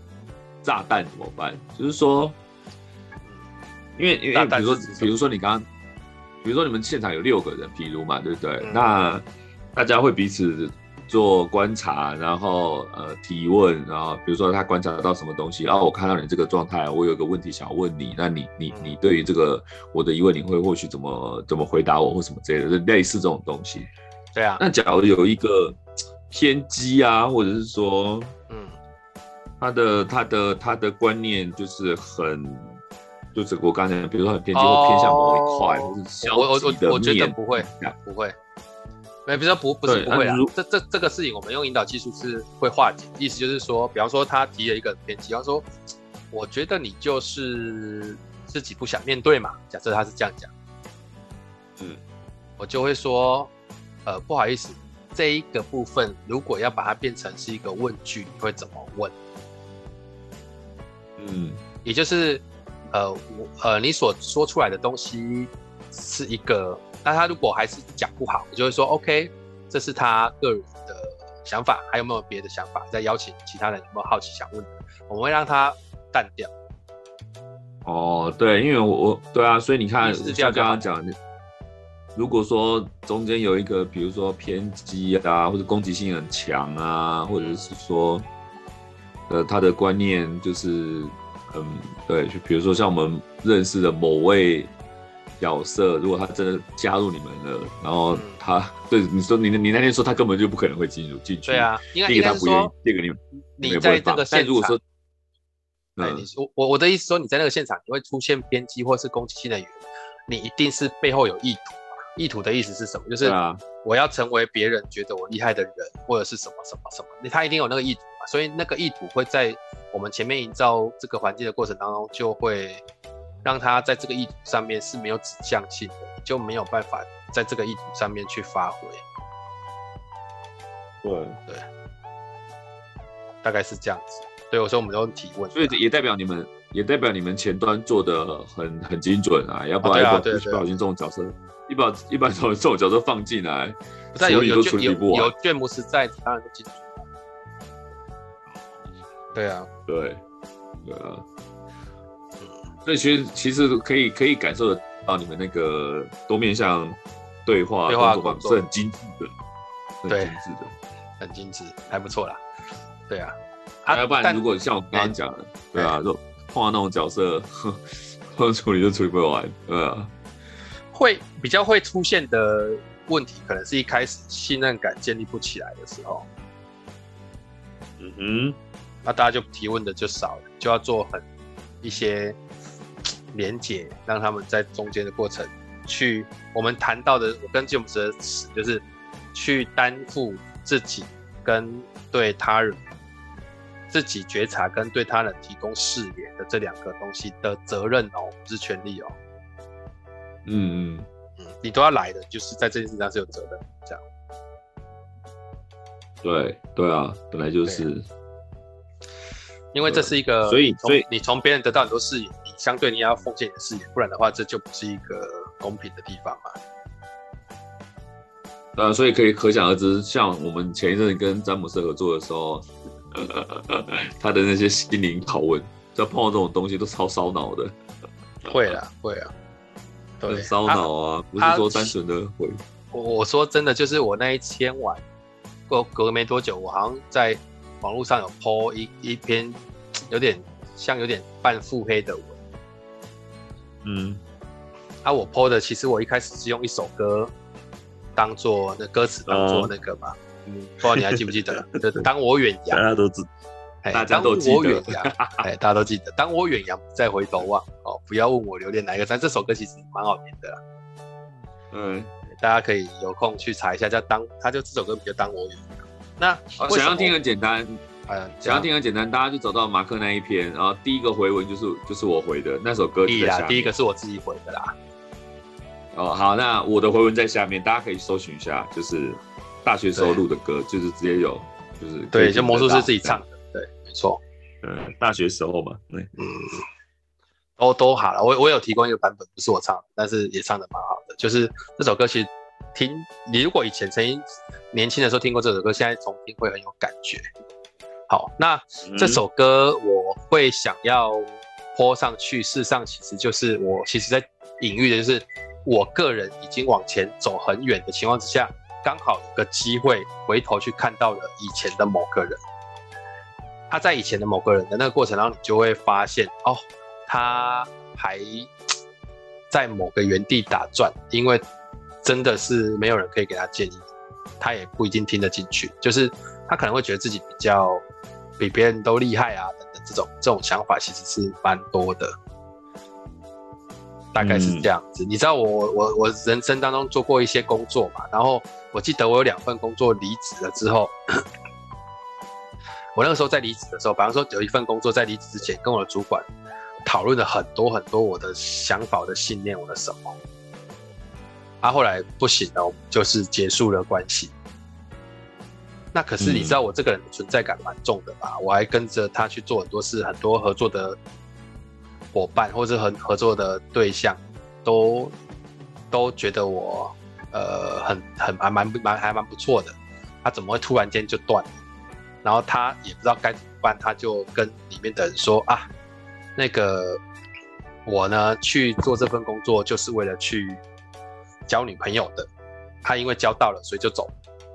炸弹怎么办？就是说，因为因为比如说比如说你刚刚。比如说你们现场有六个人，譬如嘛，对不对？嗯、那大家会彼此做观察，然后呃提问，然后比如说他观察到什么东西，然后我看到你这个状态，我有个问题想问你，那你你你对于这个我的疑问，你会或许怎么怎么回答我或什么之类的，类似这种东西。对啊。那假如有一个偏激啊，或者是说，嗯，他的他的他的观念就是很，就是我刚才讲，比如说很偏激或偏向某一块，或者是我我我我觉得不会，不会。没，比如说不不是不会啊，这这这个事情我们用引导技术是会化解，意思就是说，比方说他提了一个偏激，比方说，我觉得你就是自己不想面对嘛，假设他是这样讲，嗯，我就会说，呃，不好意思，这一个部分如果要把它变成是一个问句，你会怎么问？嗯，也就是，呃，我呃，你所说出来的东西是一个。那他如果还是讲不好，我就会说 OK，这是他个人的想法，还有没有别的想法？再邀请其他人有没有好奇想问？我们会让他淡掉。哦，对，因为我我对啊，所以你看，是这样刚刚讲的，如果说中间有一个，比如说偏激啊，或者攻击性很强啊，或者是说，呃，他的观念就是，嗯，对，就比如说像我们认识的某位。角色，如果他真的加入你们了，然后他、嗯、对你说，你你那天说他根本就不可能会进入进去。对啊，第一个他不愿意，第二个你你在这个现场，但如果说，哎、嗯，你说我我的意思说，你在那个现场你会出现偏激或是攻击性的语言，你一定是背后有意图。意图的意思是什么？就是我要成为别人觉得我厉害的人，或者是什么什么什么，他一定有那个意图嘛。所以那个意图会在我们前面营造这个环境的过程当中就会。让他在这个意图上面是没有指向性的，就没有办法在这个意图上面去发挥。对对，大概是这样子。对，我说我们都提问，所以也代表你们，也代表你们前端做的很很精准啊，要不然不不小心这种角色，一把一把这种角色放进来，不有有有有卷牧师在，当然就精准。对啊，对，对啊。所以其实其实可以可以感受得到你们那个多面向对话对话工作是很精致的，很精致的，很精致，还不错啦。对啊，啊，要不然如果像我刚刚讲的，对啊，就碰到那种角色，呵，处理就处理不完，对啊。会比较会出现的问题，可能是一开始信任感建立不起来的时候。嗯哼，那大家就提问的就少了，就要做很一些。连接，让他们在中间的过程去，我们谈到的，我跟詹姆斯的词就是去担负自己跟对他人自己觉察跟对他人提供视野的这两个东西的责任哦，不是权利哦。嗯嗯嗯，你都要来的，就是在这件事上是有责任这样。对对啊，本来就是。因为这是一个，所以所以你从别人得到很多视野，你相对你也要奉献你的视野，不然的话这就不是一个公平的地方嘛。呃，所以可以可想而知，像我们前一阵跟詹姆斯合作的时候，(laughs) 他的那些心灵拷问，在碰到这种东西都超烧脑的。会啊，会啊，很烧脑啊，不是说单纯的会。我我说真的，就是我那一天晚过隔没多久，我好像在。网络上有 po 一一篇，有点像有点半腹黑的文。嗯，啊，我 po 的其实我一开始是用一首歌当做那歌词当做那个嘛，嗯，不知道你还记不记得？(laughs) 就当我远洋，大家都知，大家都记得，哎，大家都记得，当我远洋 (laughs) 再回头望，哦，不要问我留恋哪一个。山。这首歌其实蛮好听的，嗯，大家可以有空去查一下，叫当，他就这首歌比较当我远洋。那想要听很简单，呃，想要听很简单，大家就走到马克那一篇，然后第一个回文就是就是我回的那首歌在下面。第一个是我自己回的啦。哦，好，那我的回文在下面，大家可以搜寻一下，就是大学时候录的歌，就是直接有，就是对，就魔术师自己唱的，对，没错，嗯，大学时候嘛，对，嗯，都都好了，我我有提供一个版本，不是我唱的，但是也唱的蛮好的，就是这首歌其实听，你如果以前曾经。年轻的时候听过这首歌，现在重听会很有感觉。好，那这首歌我会想要泼上去，事实上其实就是我其实在隐喻的就是我个人已经往前走很远的情况之下，刚好有个机会回头去看到了以前的某个人。他在以前的某个人的那个过程当中，你就会发现哦，他还在某个原地打转，因为真的是没有人可以给他建议，他也不一定听得进去。就是他可能会觉得自己比较比别人都厉害啊，等等这种这种想法其实是蛮多的，大概是这样子。你知道我我我人生当中做过一些工作嘛，然后我记得我有两份工作离职了之后。(coughs) 我那个时候在离职的时候，比方说有一份工作在离职之前，跟我的主管讨论了很多很多我的想法、我的信念、我的什么。啊，后来不行了，就是结束了关系。那可是你知道我这个人存在感蛮重的吧？我还跟着他去做很多事，很多合作的伙伴或者很合作的对象，都都觉得我呃很很还蛮蛮还蛮不错的。他怎么会突然间就断了？然后他也不知道该怎么办，他就跟里面的人说啊，那个我呢去做这份工作就是为了去交女朋友的，他因为交到了，所以就走，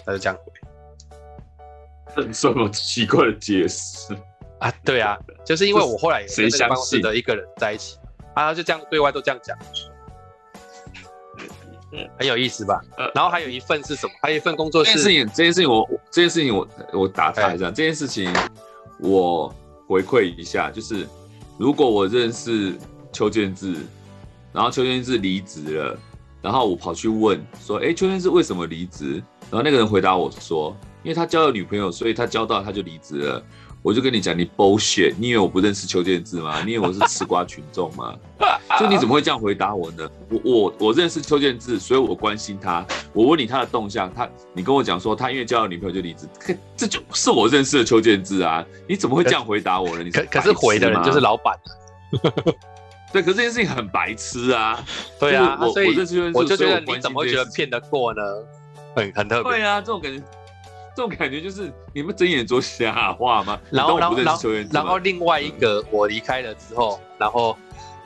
他就这样回。很这么奇怪的解释啊？对啊，就是因为我后来也跟那个办公室的一个人在一起，啊，他就这样对外都这样讲。很有意思吧？呃，然后还有一份是什么？还有一份工作是这件事情。这件事情我这件事情我我打岔一下。这件事情我回馈一下，就是如果我认识邱建志，然后邱建志离职了，然后我跑去问说：“哎，邱建志为什么离职？”然后那个人回答我说：“因为他交了女朋友，所以他交到他就离职了。”我就跟你讲，你 bullshit！你以为我不认识邱建志吗？你以为我是吃瓜群众吗？(laughs) 就你怎么会这样回答我呢？我我我认识邱建志，所以我关心他。我问你他的动向，他你跟我讲说他因为交了女朋友就离职，这就是我认识的邱建志啊！你怎么会这样回答我呢？你可可是回的人就是老板。对，可是这件事情很白痴啊！(laughs) 对啊，我所以我就觉得你怎么会觉得骗得过呢？很很特别。对啊，这种感觉。这种感觉就是你们睁眼说瞎话吗？然后，然后，然后，然后另外一个我离开了之后，然后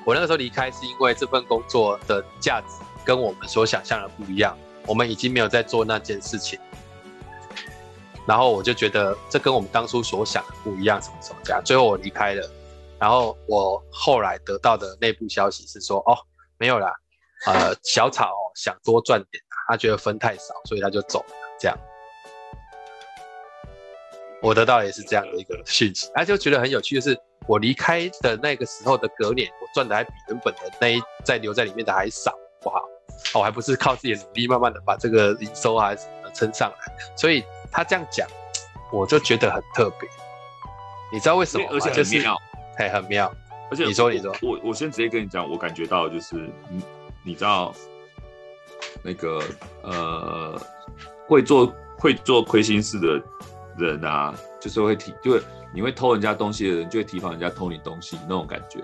我那个时候离开是因为这份工作的价值跟我们所想象的不一样，我们已经没有在做那件事情。然后我就觉得这跟我们当初所想的不一样，什么什么这样。最后我离开了，然后我后来得到的内部消息是说，哦，没有啦，呃，小草想多赚点，他觉得分太少，所以他就走了，这样。我得到也是这样的一个讯息，而且就觉得很有趣，就是我离开的那个时候的隔年，我赚的还比原本的那一在留在里面的还少，不好，我还不是靠自己的努力，慢慢的把这个营收还是撑上来，所以他这样讲，我就觉得很特别。你知道为什么吗？而且很妙，嘿，很妙。而且你说，你说，我我先直接跟你讲，我感觉到就是，你你知道那个呃，会做会做亏心事的。人啊，就是会提，就会你会偷人家东西的人，就会提防人家偷你东西那种感觉，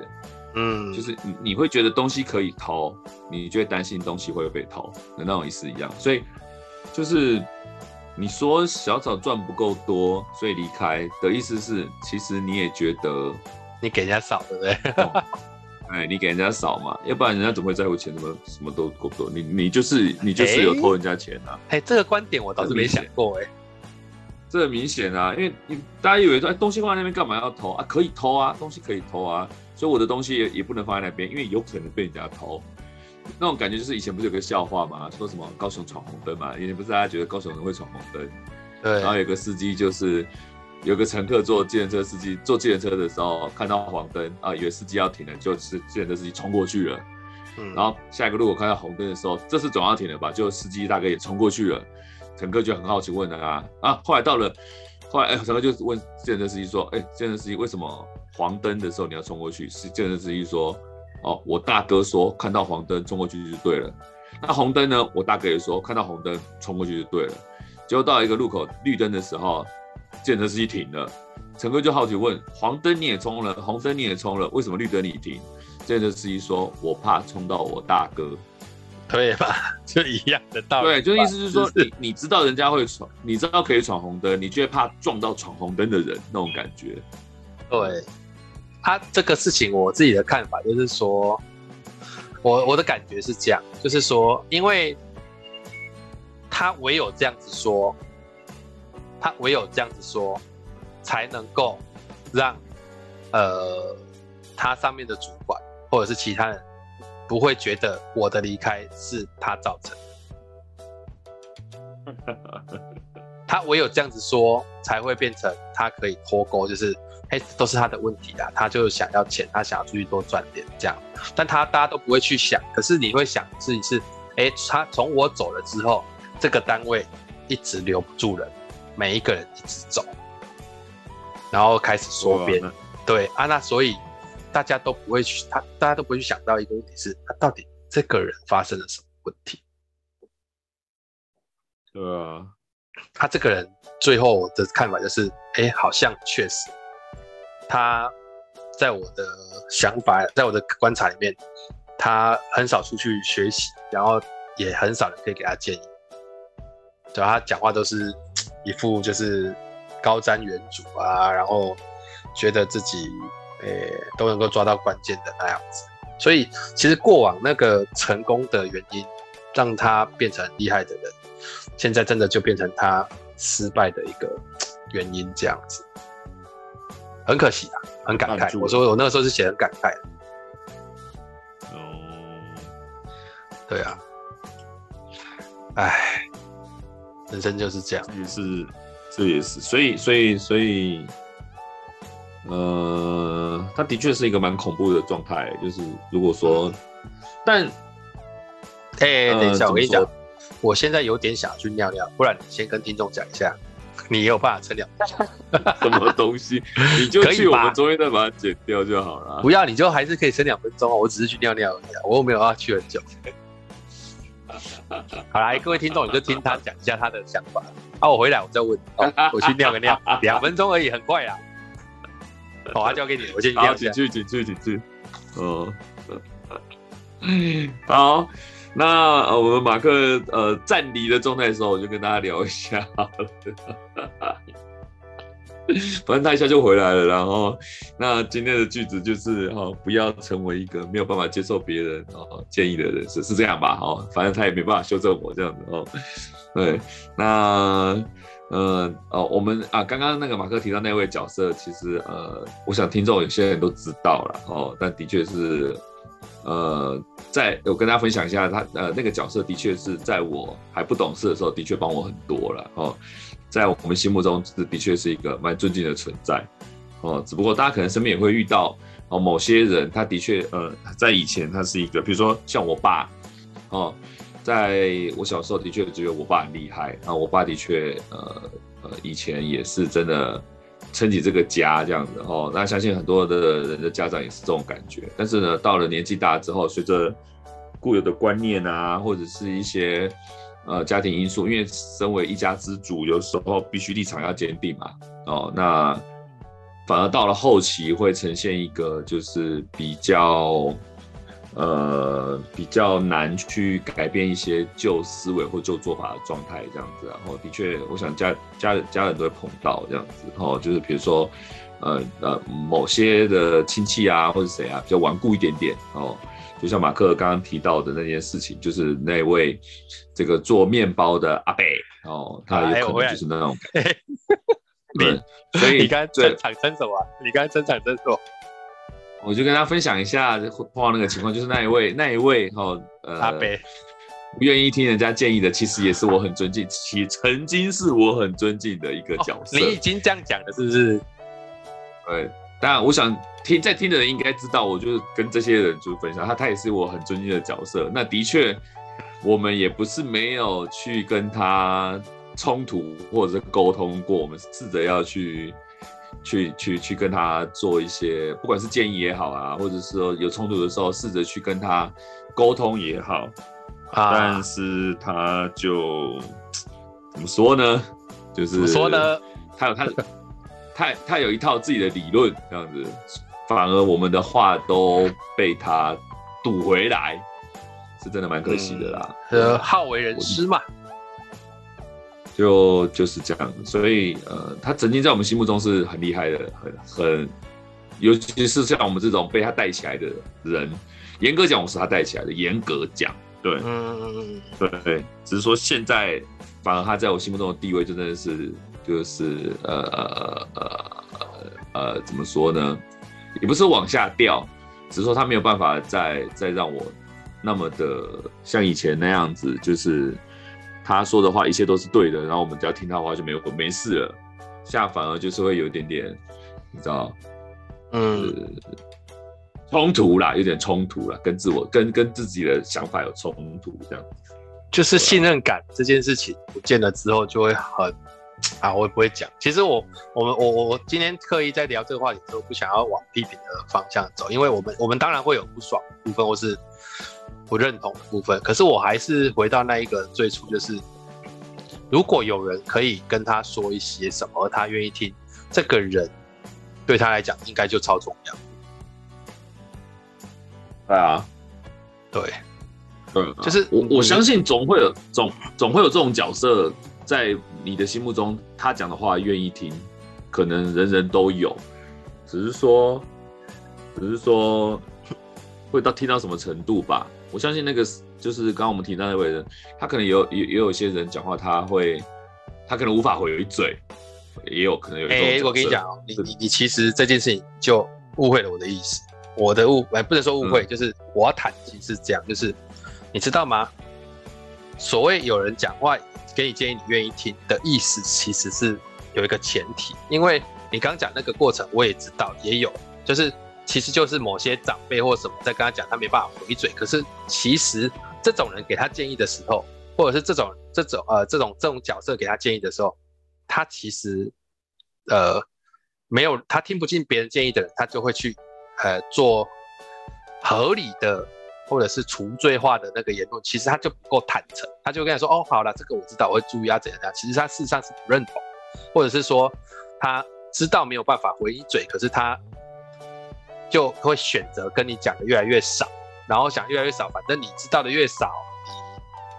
嗯，就是你你会觉得东西可以偷，你就会担心东西会被偷的那种意思一样。所以就是你说小草赚不够多，所以离开的意思是，其实你也觉得你给人家少，对不对？(laughs) 哎，你给人家少嘛，要不然人家怎么会在乎钱？什么什么都够不多？你你就是你就是有偷人家钱啊？哎、欸欸，这个观点我倒是没想过哎、欸。这很明显啊，因为你大家以为说，哎，东西放在那边干嘛要偷啊？可以偷啊，东西可以偷啊，所以我的东西也也不能放在那边，因为有可能被人家偷。那种感觉就是以前不是有个笑话嘛，说什么高雄闯红灯嘛，以前不是大家觉得高雄人会闯红灯，对。然后有个司机就是有个乘客坐计程车司机坐计程车的时候看到黄灯啊，以为司机要停了，就是计程车司机冲过去了。嗯。然后下一个路口看到红灯的时候，这次总要停了吧？就司机大概也冲过去了。乘客就很好奇问了啊啊！后来到了，后来哎，乘客就问计程车司机说：“哎，计程车司机为什么黄灯的时候你要冲过去？”是计程车司机说：“哦，我大哥说看到黄灯冲过去就对了。那红灯呢？我大哥也说看到红灯冲过去就对了。结果到一个路口绿灯的时候，计程车司机停了，乘客就好奇问：黄灯你也冲了，红灯你也冲了，为什么绿灯你停？计程车司机说：我怕冲到我大哥。”对吧？(laughs) 就一样的道理。对，就意思是说，你你知道人家会闯，你知道可以闯红灯，你却怕撞到闯红灯的人那种感觉。对，他这个事情，我自己的看法就是说，我我的感觉是这样，就是说，因为他唯有这样子说，他唯有这样子说，才能够让呃他上面的主管或者是其他人不会觉得我的离开是他造成的。(laughs) 他唯有这样子说，才会变成他可以脱钩，就是哎，都是他的问题啊，他就想要钱，他想要出去多赚点这样。但他大家都不会去想，可是你会想自己是，哎，他从我走了之后。这个单位一直留不住人，每一个人一直走，然后开始缩编。对啊，那所以大家都不会去，他大家都不会去想到一个问题是，他到底这个人发生了什么问题？对啊，他这个人最后的看法就是，哎，好像确实，他在我的想法，在我的观察里面，他很少出去学习，然后也很少人可以给他建议。对，他讲话都是一副就是高瞻远瞩啊，然后觉得自己诶都能够抓到关键的那样子，所以其实过往那个成功的原因，让他变成很厉害的人，现在真的就变成他失败的一个原因这样子，很可惜啊，很感慨。我说我那个时候是写很感慨的。哦，对啊，唉。人生就是这样，也是，这也是，所以，所以，所以，呃，他的确是一个蛮恐怖的状态。就是如果说，嗯、但，哎、欸，等一下，呃、我跟你讲，我现在有点想去尿尿，不然你先跟听众讲一下，你也有办法撑两分钟？(laughs) 什么东西？你就去我们中间再把它剪掉就好了。不要，你就还是可以撑两分钟。我只是去尿尿而已，我又没有要去很久。(laughs) 好来，各位听众，你就听他讲一下他的想法。啊，我回来我再问。哦、(laughs) 我去尿个尿，两分钟而已，很快啊。好，啊交给你，我先尿。请去，请去，请去。哦，(laughs) 好，那呃，我们马克呃暂离的状态的时候，我就跟大家聊一下。(laughs) 反正他一下就回来了，然后那今天的句子就是哈，不要成为一个没有办法接受别人哦建议的人是是这样吧？哈，反正他也没办法修正我这样子哦。(laughs) 对，那呃哦，我们啊刚刚那个马克提到那位角色，其实呃，我想听众有些人都知道了哦，但的确是呃，在我跟大家分享一下，他呃那个角色的确是在我还不懂事的时候，的确帮我很多了哦。在我们心目中，这的确是一个蛮尊敬的存在，哦，只不过大家可能身边也会遇到哦，某些人他的确呃，在以前他是一个，比如说像我爸，哦，在我小时候的确觉得我爸很厉害，然后我爸的确呃呃以前也是真的撑起这个家这样子哦，那相信很多的人的家长也是这种感觉，但是呢，到了年纪大之后，随着固有的观念啊，或者是一些。呃，家庭因素，因为身为一家之主，有时候必须立场要坚定嘛。哦，那反而到了后期会呈现一个就是比较呃比较难去改变一些旧思维或旧做法的状态这样子。然后的确，我想家家家人都会碰到这样子。哦，就是比如说呃呃某些的亲戚啊或者谁啊比较顽固一点点哦。就像马克刚刚提到的那件事情，就是那位这个做面包的阿伯哦，他有可能就是那种，(laughs) 你所以你刚才争场争什么？你刚才争场争什么？我就跟大家分享一下碰到那个情况，就是那一位 (laughs) 那一位哦，呃，阿伯不愿意听人家建议的，其实也是我很尊敬，其曾经是我很尊敬的一个角色。哦、你已经这样讲了，是不是？对。当然，我想听在听的人应该知道，我就是跟这些人就分享他，他也是我很尊敬的角色。那的确，我们也不是没有去跟他冲突或者是沟通过，我们试着要去去去去跟他做一些，不管是建议也好啊，或者是说有冲突的时候，试着去跟他沟通也好。啊，但是他就怎么说呢？就是怎么说呢？他有他的。他他有一套自己的理论，这样子，反而我们的话都被他堵回来，是真的蛮可惜的啦。呃、嗯，好为人师嘛，就就是这样。所以呃，他曾经在我们心目中是很厉害的，很很，尤其是像我们这种被他带起来的人，严格讲，我是他带起来的。严格讲，对，嗯嗯嗯，对，只是说现在反而他在我心目中的地位就真的是就是呃呃呃呃怎么说呢？也不是往下掉，只是说他没有办法再再让我那么的像以前那样子，就是他说的话一切都是对的，然后我们只要听他的话就没有没事了。现在反而就是会有一点点，你知道，嗯，冲突啦，有点冲突啦，跟自我跟跟自己的想法有冲突，这样就是信任感这件事情不见了之后就会很啊，我也不会讲。其实我我们我我我今天刻意在聊这个话题的时候，不想要往批评的方向走，因为我们我们当然会有不爽的部分或是不认同的部分，可是我还是回到那一个最初就是。如果有人可以跟他说一些什么，他愿意听，这个人对他来讲应该就超重要。对啊，对，对，就是我我相信总会有总总会有这种角色在你的心目中，他讲的话愿意听，可能人人都有，只是说，只是说会到听到什么程度吧。我相信那个。就是刚刚我们提到那位人，他可能有也也有些人讲话，他会他可能无法回嘴，也有可能有。哎，我跟你讲哦，你你你其实这件事情就误会了我的意思。我的误哎，不能说误会，嗯、就是我要谈，其实是这样，就是你知道吗？所谓有人讲话给你建议，你愿意听的意思，其实是有一个前提，因为你刚讲那个过程，我也知道也有，就是其实就是某些长辈或什么在跟他讲，他没办法回嘴，可是其实。这种人给他建议的时候，或者是这种这种呃这种这种角色给他建议的时候，他其实呃没有他听不进别人建议的人，他就会去呃做合理的或者是除罪化的那个言论，其实他就不够坦诚，他就跟你说哦好了，这个我知道，我会注意啊怎样怎样。其实他事实上是不认同，或者是说他知道没有办法回你嘴，可是他就会选择跟你讲的越来越少。然后想越来越少，反正你知道的越少，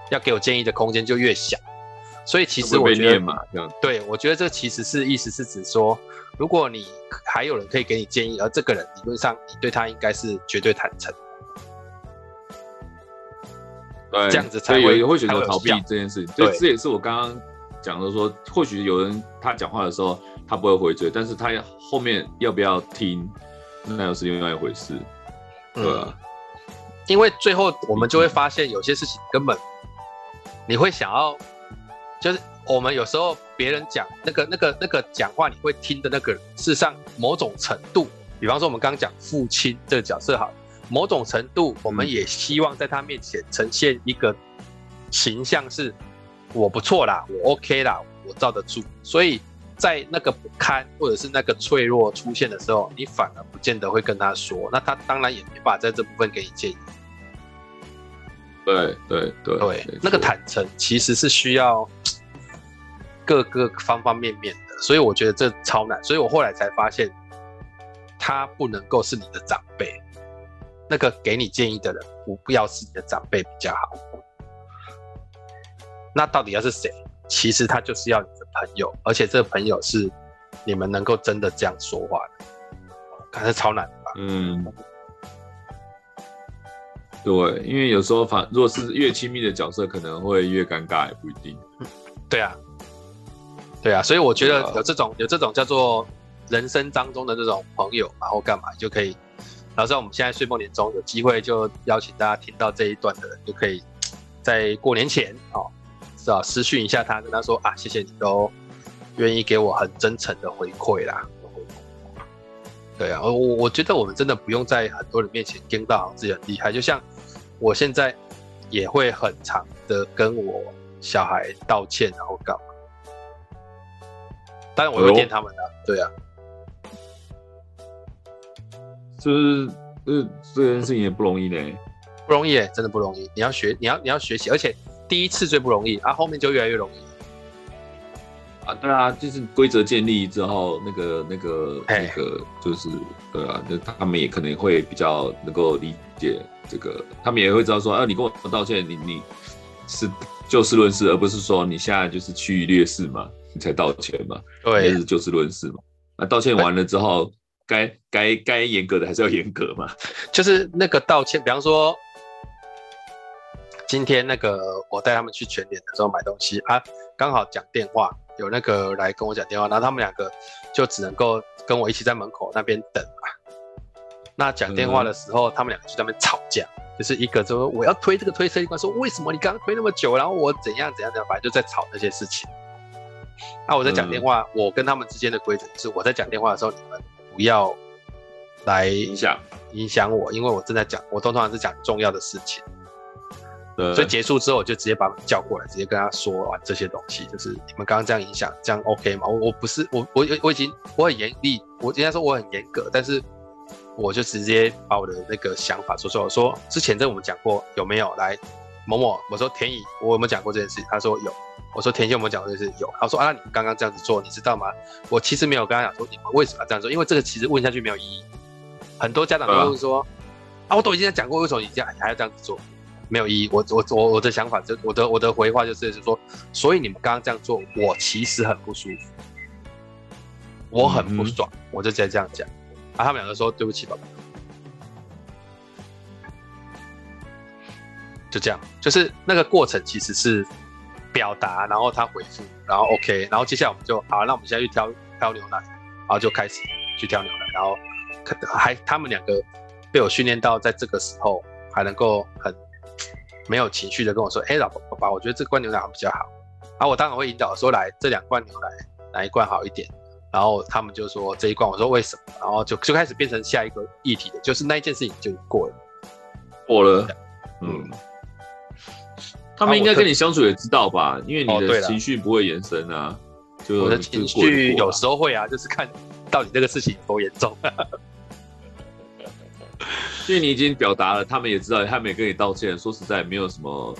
你要给我建议的空间就越小。所以其实我觉得，嘛对，我觉得这其实是意思是指说，如果你还有人可以给你建议，而这个人理论上你对他应该是绝对坦诚。对，这样子才会会选择逃避这件事情。对，这也是我刚刚讲的说，或许有人他讲话的时候他不会回嘴，但是他后面要不要听，那又是另外一回事。对因为最后我们就会发现，有些事情根本你会想要，就是我们有时候别人讲那个、那个、那个讲话，你会听的那个人，事实上某种程度，比方说我们刚刚讲父亲这个角色，好，某种程度我们也希望在他面前呈现一个形象，是我不错啦，我 OK 啦，我罩得住，所以。在那个不堪或者是那个脆弱出现的时候，你反而不见得会跟他说，那他当然也没办法在这部分给你建议。对对对对，那个坦诚其实是需要各个方方面面的，所以我觉得这超难。所以我后来才发现，他不能够是你的长辈，那个给你建议的人不不要是你的长辈比较好。那到底要是谁？其实他就是要你的朋友，而且这个朋友是你们能够真的这样说话的，可是超难的吧？嗯，对，因为有时候反，如果是越亲密的角色，可能会越尴尬，也不一定。对啊，对啊，所以我觉得有这种有这种叫做人生当中的这种朋友，然后干嘛就可以。老师，我们现在岁末年终有机会，就邀请大家听到这一段的人，就可以在过年前哦。啊，私讯一下他，跟他说啊，谢谢你都愿意给我很真诚的回馈啦。对啊，我我觉得我们真的不用在很多人面前跟到自己很厉害，就像我现在也会很常的跟我小孩道歉，然后干嘛？当然我会见他们的，对啊，就是呃，这件事情也不容易呢，不容易耶，真的不容易。你要学，你要你要学习，而且。第一次最不容易啊，后面就越来越容易啊。对啊，就是规则建立之后，那个、那个、那个，就是对啊，那他们也可能会比较能够理解这个，他们也会知道说，啊，你跟我道歉，你你是就事论事，而不是说你现在就是趋于劣势嘛，你才道歉嘛，对，是就事论事嘛。那道歉完了之后，该该该严格的还是要严格嘛，(laughs) 就是那个道歉，比方说。今天那个我带他们去全联的时候买东西啊，刚好讲电话，有那个来跟我讲电话，然后他们两个就只能够跟我一起在门口那边等嘛。那讲电话的时候，嗯、他们两个就在那边吵架，就是一个就说我要推这个推车一个，说为什么你刚刚推那么久，然后我怎样怎样怎样，反正就在吵那些事情。那我在讲电话，嗯、我跟他们之间的规则就是我在讲电话的时候，你们不要来影响影响我，因为我正在讲，我通常是讲重要的事情。对所以结束之后，我就直接把他们叫过来，直接跟他说完这些东西，就是你们刚刚这样影响，这样 OK 吗？我我不是我我我已经我很严厉，我今天说我很严格，但是我就直接把我的那个想法说说，我说之前这我们讲过有没有？来某某，我说田乙，我有没有讲过这件事？他说有。我说田乙有没有讲的就是？有。他说啊，你们刚刚这样子做，你知道吗？我其实没有跟他讲说你们为什么要这样做，因为这个其实问下去没有意义。很多家长都会说、嗯、啊，我都已经讲过，为什么你这样还要这样子做？没有意义。我我我我的想法就我的我的回话就是就是说，所以你们刚刚这样做，我其实很不舒服，我很不爽，嗯、我就直接这样讲。啊，他们两个说对不起，宝宝。就这样，就是那个过程其实是表达，然后他回复，然后 OK，然后接下来我们就好，那我们现在去挑挑牛奶，然后就开始去挑牛奶，然后还他们两个被我训练到在这个时候还能够很。没有情绪的跟我说：“哎，老婆，爸爸，我觉得这罐牛奶比较好。”啊，我当然会引导说：“来，这两罐牛奶哪一罐好一点？”然后他们就说：“这一罐。”我说：“为什么？”然后就就开始变成下一个议题的，就是那一件事情就过了，过了。嗯，他们应该跟你相处也知道吧？因为你的情绪不会延伸啊。就我的情绪有时候会啊，就是看到底这个事情多严重。(laughs) 因为你已经表达了，他们也知道，他们也跟你道歉。说实在，没有什么，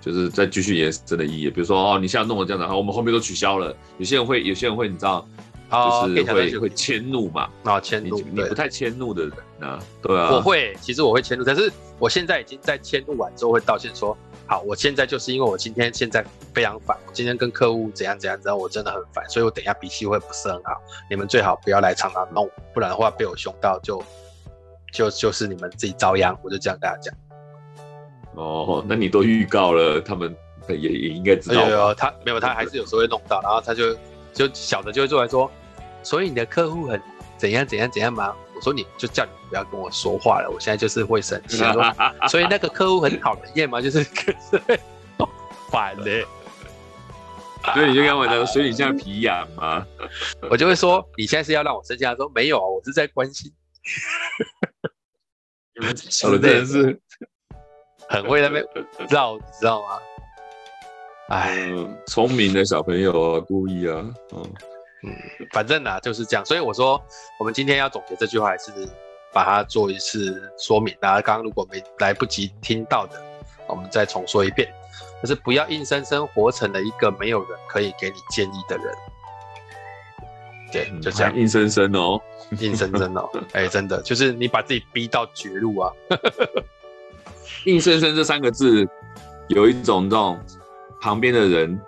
就是再继续延伸的意义。比如说，哦，你现在弄了这样子，然后我们后面都取消了。有些人会，有些人会，你知道，就是会、哦、会迁怒嘛。啊，迁怒，你不太迁怒的人啊，对啊。我会，其实我会迁怒，但是我现在已经在迁怒完之后会道歉说，好，我现在就是因为我今天现在非常烦，我今天跟客户怎样怎样，然后我真的很烦，所以我等一下脾气会不是很好。你们最好不要来常常弄，不然的话被我凶到就。就就是你们自己遭殃，我就这样跟他讲。哦，那你都预告了，他们也也应该知道。有有，他没有，他还是有时候会弄到，然后他就就小的就会出来说，所以你的客户很怎样怎样怎样吗？我说你就叫你不要跟我说话了，我现在就是会生气。说 (laughs) 所以那个客户很讨人厌吗？就是 (laughs) 烦的。(laughs) 所以你就跟我讲，所以你现在皮痒吗？我就会说你现在是要让我生气？他说没有啊，我是在关心。你们小的真的是很会在那边绕，你知道吗？哎，聪明的小朋友啊，故意啊，嗯嗯，反正呢、啊、就是这样。所以我说，我们今天要总结这句话，还是把它做一次说明。大家刚刚如果没来不及听到的，我们再重说一遍，就是不要硬生生活成了一个没有人可以给你建议的人。对，就这样，硬生生哦，硬生生哦，(laughs) 哎、欸，真的就是你把自己逼到绝路啊！(laughs) 硬生生这三个字，有一种这种旁边的人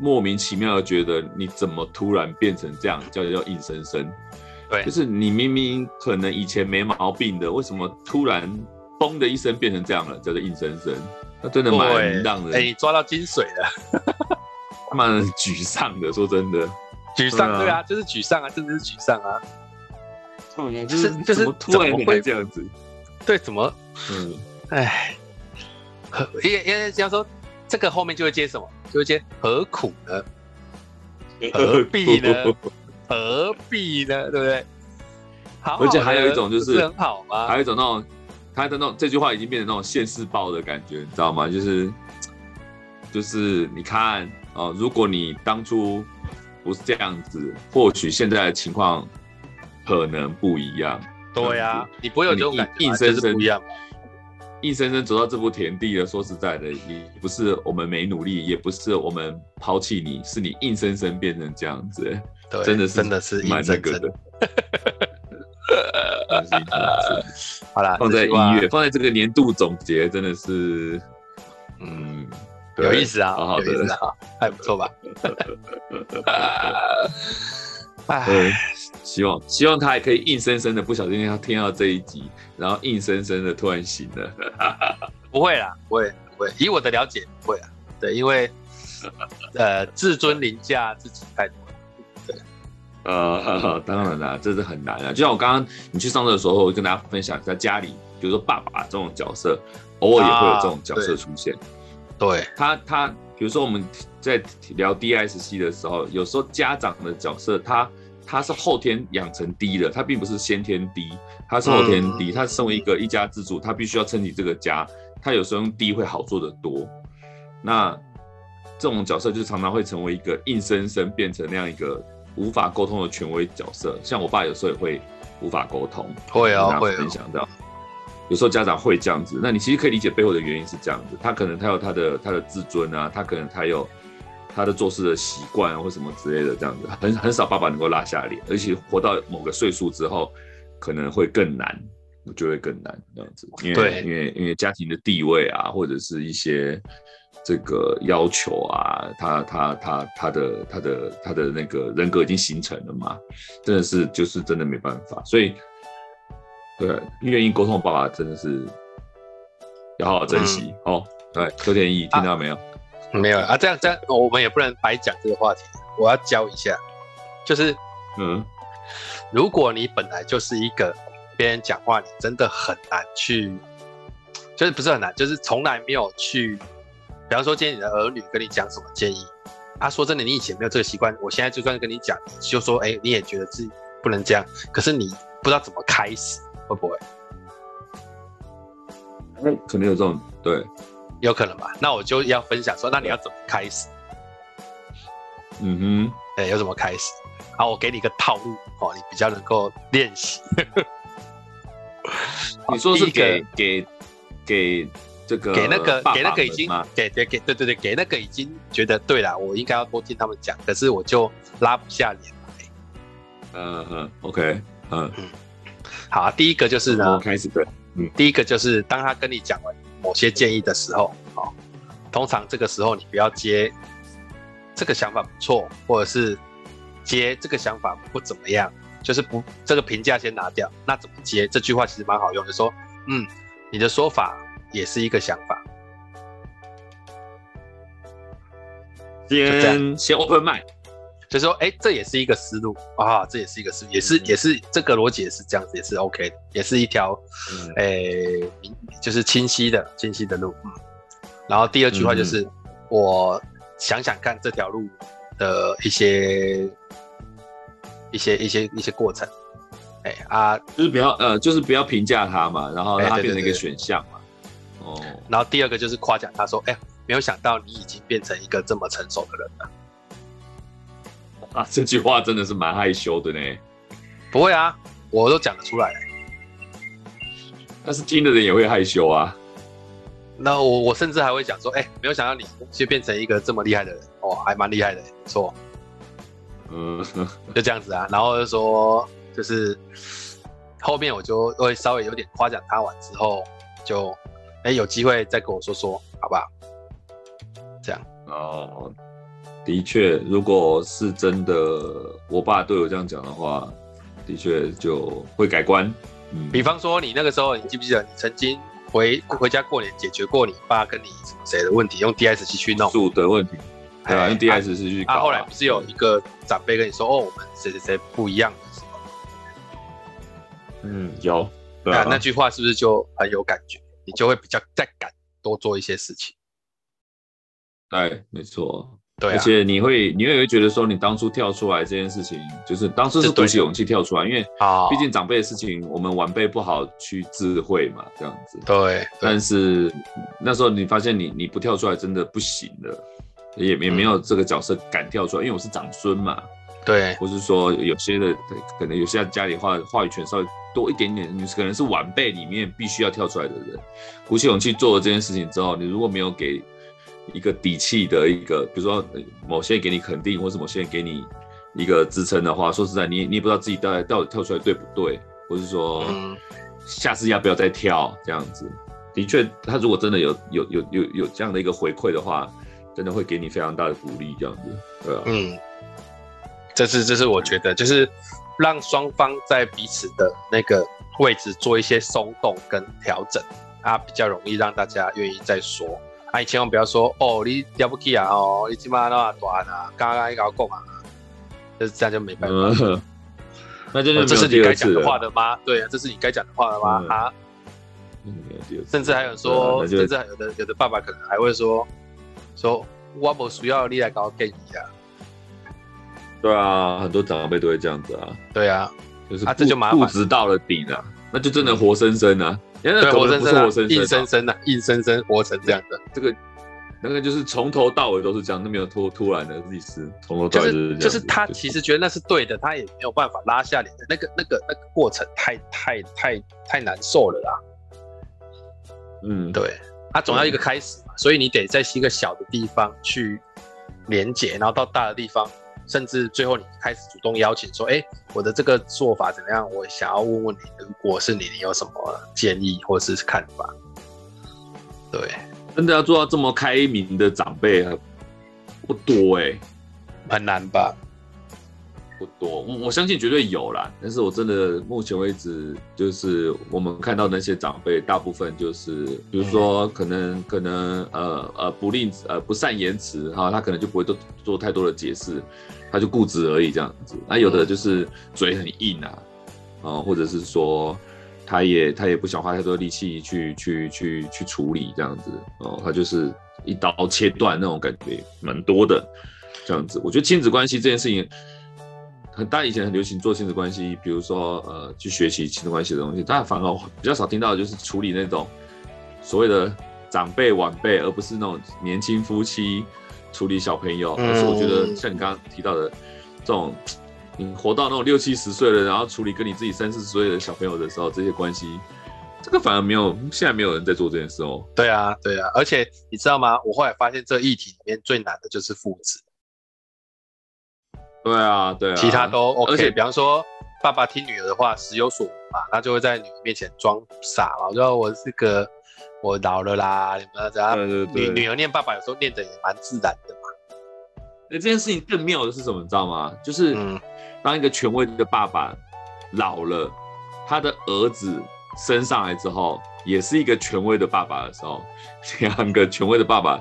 莫名其妙的觉得你怎么突然变成这样，叫叫硬生生。对，就是你明明可能以前没毛病的，为什么突然嘣的一声变成这样了，叫做硬生生？那真的蛮让人哎、欸，你抓到精髓了，(laughs) 蛮沮丧的，说真的。沮丧，对啊，就是沮丧啊，真的是沮丧啊。嗯，就是就是突然会这样子？对，怎么？嗯，哎，因为因为这样说，这个后面就会接什么？就会接何苦呢？(laughs) 何必呢？(laughs) 何必呢？对不对？好，而且还有一种就是很好吗？还有一种那种，他的那种这句话已经变成那种现世报的感觉，你知道吗？就是就是你看哦，如果你当初。不是这样子，或许现在的情况可能不一样。对呀、啊，你不会有这种感觉，硬生生不一样。硬生生走到这步田地了，说实在的，也不是我们没努力，也不是我们抛弃你，是你硬生生变成这样子。对，真的是真的是蛮那个的。(laughs) (laughs) 好啦，放在一月，放在这个年度总结，真的是，嗯。有意思啊，好好的，还不错吧？(laughs) 哎，希望希望他也可以硬生生的不小心他听到这一集，然后硬生生的突然醒了。(laughs) 不会啦，不会不不会，以我的了解不会啊。对，因为呃，自尊凌驾自己太多了。对，呃，(laughs) 当然啦，这是很难啊。就像我刚刚你去上课的时候，我跟大家分享，在家里，比如说爸爸这种角色，偶尔也会有这种角色出现。啊、对，他他，比如说我们在聊 DISC 的时候，有时候家长的角色，他他是后天养成低的，他并不是先天低他是后天低、嗯、他身为一个一家之主，他必须要撑起这个家，他有时候用低会好做得多。那这种角色就常常会成为一个硬生生变成那样一个无法沟通的权威角色，像我爸有时候也会无法沟通，会啊，会分享到，有时候家长会这样子，那你其实可以理解背后的原因是这样子，他可能他有他的他的自尊啊，他可能他有他的做事的习惯或什么之类的这样子，很很少爸爸能够拉下脸，而且活到某个岁数之后可能会更难，就会更难这样子，因为因为因为家庭的地位啊，或者是一些。这个要求啊，他他他他的他的他的那个人格已经形成了嘛，真的是就是真的没办法，所以对愿意沟通的爸爸真的是要好好珍惜、嗯、哦。对，邱天意听到没有？啊没有啊，这样这样我们也不能白讲这个话题，我要教一下，就是嗯，如果你本来就是一个别人讲话，你真的很难去，就是不是很难，就是从来没有去。比方说，今天你的儿女跟你讲什么建议，他说真的，你以前没有这个习惯，我现在就算跟你讲，就说，哎，你也觉得自己不能这样，可是你不知道怎么开始，会不会？嗯，可能有这种，对，有可能吧。那我就要分享说，那你要怎么开始？嗯哼，哎，要怎么开始？好，我给你一个套路哦，你比较能够练习。(laughs) 你说是给给给。这个给那个给那个已经给给给对对对给那个已经觉得对了，我应该要多听他们讲，可是我就拉不下脸来。嗯嗯，OK，嗯嗯，好啊，第一个就是呢，我开始对，嗯，第一个就是当他跟你讲完某些建议的时候，哦，通常这个时候你不要接这个想法不错，或者是接这个想法不怎么样，就是不这个评价先拿掉，那怎么接？这句话其实蛮好用的，就说嗯，你的说法。也是一个想法，先先 open mind，就说，哎，这也是一个思路啊，这也是一个思路，也是也是这个逻辑也是这样子，也是 OK 的，也是一条，哎，就是清晰的清晰的路。嗯，然后第二句话就是，嗯、我想想看这条路的一些一些一些一些过程，哎啊，就是不要呃，就是不要评价他嘛，然后让它变成一个选项嘛。哦，然后第二个就是夸奖他说：“哎，没有想到你已经变成一个这么成熟的人了。”啊，这句话真的是蛮害羞的呢。不会啊，我都讲得出来。但是听的人也会害羞啊。那我我甚至还会讲说：“哎，没有想到你就变成一个这么厉害的人哦，还蛮厉害的，不错。”嗯，就这样子啊。然后就说，就是后面我就会稍微有点夸奖他完之后就。哎，有机会再跟我说说，好不好？这样哦，的确，如果是真的，我爸对我这样讲的话，的确就会改观。嗯，比方说，你那个时候，你记不记得你曾经回回家过年解决过你爸跟你什么谁的问题，用 DISC 去弄住的问题，对吧？用 DISC 去搞。啊，后来不是有一个长辈跟你说，哦，我们谁谁谁不一样的时候，嗯，有，对啊，那句话是不是就很有感觉？你就会比较再敢多做一些事情，对，没错，对、啊，而且你会，你会觉得说，你当初跳出来这件事情，就是当初是鼓起勇气跳出来，因为毕竟长辈的事情，我们晚辈不好去智慧嘛，这样子，对，对，但是那时候你发现你你不跳出来真的不行了，也也没有这个角色敢跳出来，因为我是长孙嘛。对，或是说有些的，可能有些家里话话语权稍微多一点点，你可能是晚辈里面必须要跳出来的人，鼓起勇气做了这件事情之后，你如果没有给一个底气的一个，比如说某些人给你肯定，或是某些人给你一个支撑的话，说实在，你你也不知道自己到底到底跳出来对不对，或是说下次要不要再跳这样子。的确，他如果真的有有有有有这样的一个回馈的话，真的会给你非常大的鼓励，这样子，对啊，嗯。这是这是我觉得，就是让双方在彼此的那个位置做一些松动跟调整，啊，比较容易让大家愿意再说。啊，你千万不要说哦，你了不起啊，哦，你起码那么短啊，刚刚一搞讲啊，就是这样就没办法。嗯、(laughs) 那就、哦、这是你该讲的话的吗？对啊，这是你该讲的话了吗？嗯、啊？甚至还有说，甚至还有的有的爸爸可能还会说，说我不需要你来搞建议啊。对啊，很多长辈都会这样子啊。对啊，就是啊，这就麻烦，固执到了顶了，那就真的活生生啊。对，活生生，活生生，硬生生的，硬生生活成这样的。这个，那个就是从头到尾都是这样，都没有突突然的意思。从头到尾就是就是他其实觉得那是对的，他也没有办法拉下脸的。那个那个那个过程太太太太难受了啦。嗯，对，他总要一个开始嘛，所以你得在一个小的地方去连接，然后到大的地方。甚至最后你开始主动邀请说：“哎，我的这个做法怎么样？我想要问问你，如果是你，你有什么建议或是看法？”对，真的要做到这么开明的长辈不多哎、欸，很难吧？不多，我我相信绝对有啦。但是我真的目前为止，就是我们看到那些长辈，大部分就是，比如说可能、嗯、可能呃呃不吝呃不善言辞哈，他可能就不会做做太多的解释，他就固执而已这样子。那有的就是嘴很硬啊，啊、或者是说他也他也不想花太多力气去去去去处理这样子哦、他就是一刀切断那种感觉蛮多的这样子。我觉得亲子关系这件事情。很大以前很流行做亲子关系，比如说呃去学习亲子关系的东西，但反而比较少听到的就是处理那种所谓的长辈晚辈，而不是那种年轻夫妻处理小朋友。但是我觉得像你刚刚提到的这种，你活到那种六七十岁了，然后处理跟你自己三四十岁的小朋友的时候，这些关系，这个反而没有，现在没有人在做这件事哦。对啊，对啊，而且你知道吗？我后来发现这议题里面最难的就是父子。对啊，对啊，其他都 OK。而且比方说，爸爸听女儿的话，时有所闻嘛，他就会在女儿面前装傻嘛。我说我是个，我老了啦，你们怎样？女女儿念爸爸，有时候念的也蛮自然的嘛。那这件事情更妙的是什么？你知道吗？就是当一个权威的爸爸老了，他的儿子升上来之后，也是一个权威的爸爸的时候，两个权威的爸爸，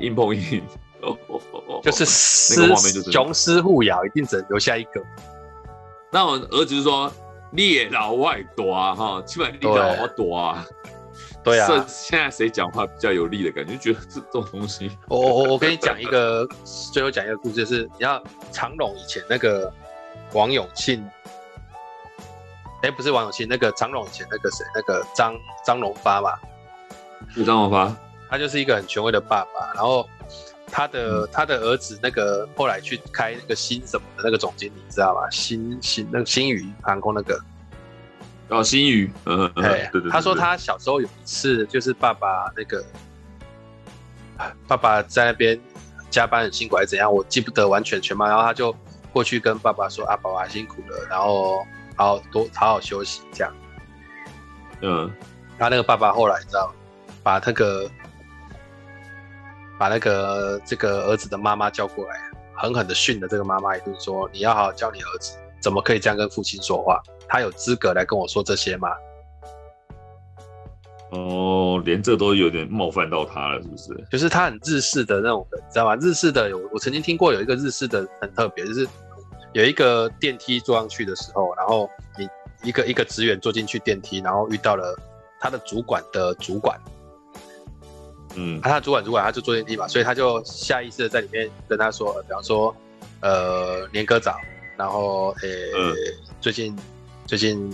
硬碰硬。就是那个画面就是雄狮互咬，一定只能留下一个。那我儿子就说：“你也老外多啊，哈，起码你老我多啊。”对啊，现在谁讲话比较有力的感觉？觉得这这种东西。我我我跟你讲一个，(laughs) 最后讲一个故事，就是你知道长隆以前那个王永庆，哎，不是王永庆，那个长隆以前那个谁，那个张张荣发嘛，是张荣发，他就是一个很权威的爸爸，然后。他的他的儿子那个后来去开那个新什么的那个总经理，你知道吗？新新那个新宇航空那个哦，新宇，嗯，对对，对对。他说他小时候有一次就是爸爸那个爸爸在那边加班很辛苦还是怎样，我记不得完全全嘛。然后他就过去跟爸爸说：“啊，爸爸辛苦了，然后好好多好好休息这样。”嗯，他那个爸爸后来你知道把那个。把那个这个儿子的妈妈叫过来，狠狠的训了这个妈妈一顿，说：“你要好好教你儿子，怎么可以这样跟父亲说话？他有资格来跟我说这些吗？”哦，连这都有点冒犯到他了，是不是？就是他很日式的那种的，你知道吗？日式的有，我曾经听过有一个日式的很特别，就是有一个电梯坐上去的时候，然后你一个一个职员坐进去电梯，然后遇到了他的主管的主管。嗯，啊、他主管主管他就坐电梯嘛，所以他就下意识的在里面跟他说，比方说，呃，年哥早，然后呃、欸嗯，最近最近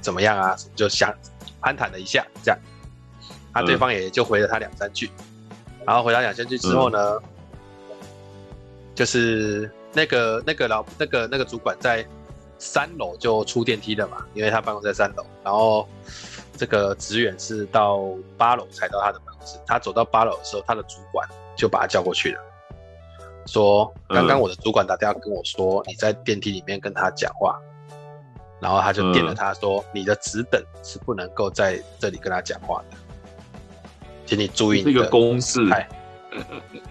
怎么样啊？就想攀谈了一下，这样，他、啊、对方也就回了他两三句，然后回他两三句之后呢，嗯、就是那个那个老那个那个主管在三楼就出电梯了嘛，因为他办公室在三楼，然后这个职员是到八楼才到他的办公室。他走到八楼的时候，他的主管就把他叫过去了，说：“刚刚我的主管打电话跟我说，你在电梯里面跟他讲话，然后他就点了他说，你的职等是不能够在这里跟他讲话的，请你注意你的。”这个公式，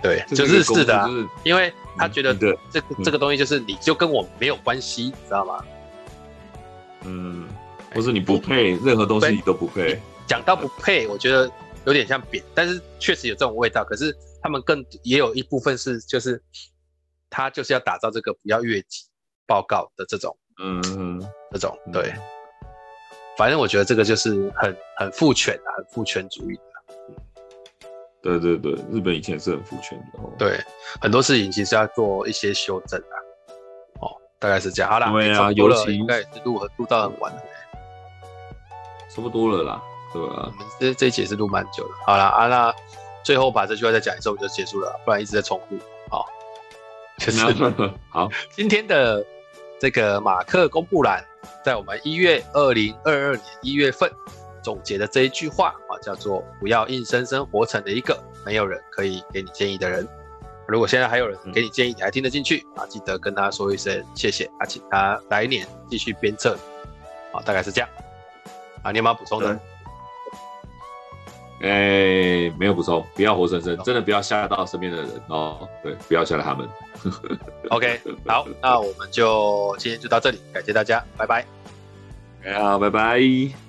对，就是日式的啊，因为他觉得这个这个东西就是你就跟我没有关系，你知道吗？嗯，不是你不配，任何东西你都不配。讲到不配，我觉得。有点像扁，但是确实有这种味道。可是他们更也有一部分是，就是他就是要打造这个不要越级报告的这种，嗯，这种对。反正我觉得这个就是很很父权啊，很父权主义的。对对对，日本以前是很父权的。哦。对，很多事情其实要做一些修正啊。哦，大概是这样。好啦，对啊，尤其应该也是录录到很晚了。差不多了啦，对吧？我们这这一节是录蛮久的。好了啊，那最后把这句话再讲一次，我们就结束了，不然一直在重复。好，就是好，今天的这个马克公布栏，在我们一月二零二二年一月份总结的这一句话啊，叫做“不要硬生生活成了一个没有人可以给你建议的人”。如果现在还有人给你建议，你还听得进去啊？记得跟他说一声谢谢啊，请他来年继续鞭策。好，大概是这样。啊，你有没有补充的？哎、欸，没有补充，不要活生生，真的不要吓到身边的人哦。对，不要吓到他们。(laughs) OK，好，那我们就今天就到这里，感谢大家，拜拜。好，拜拜。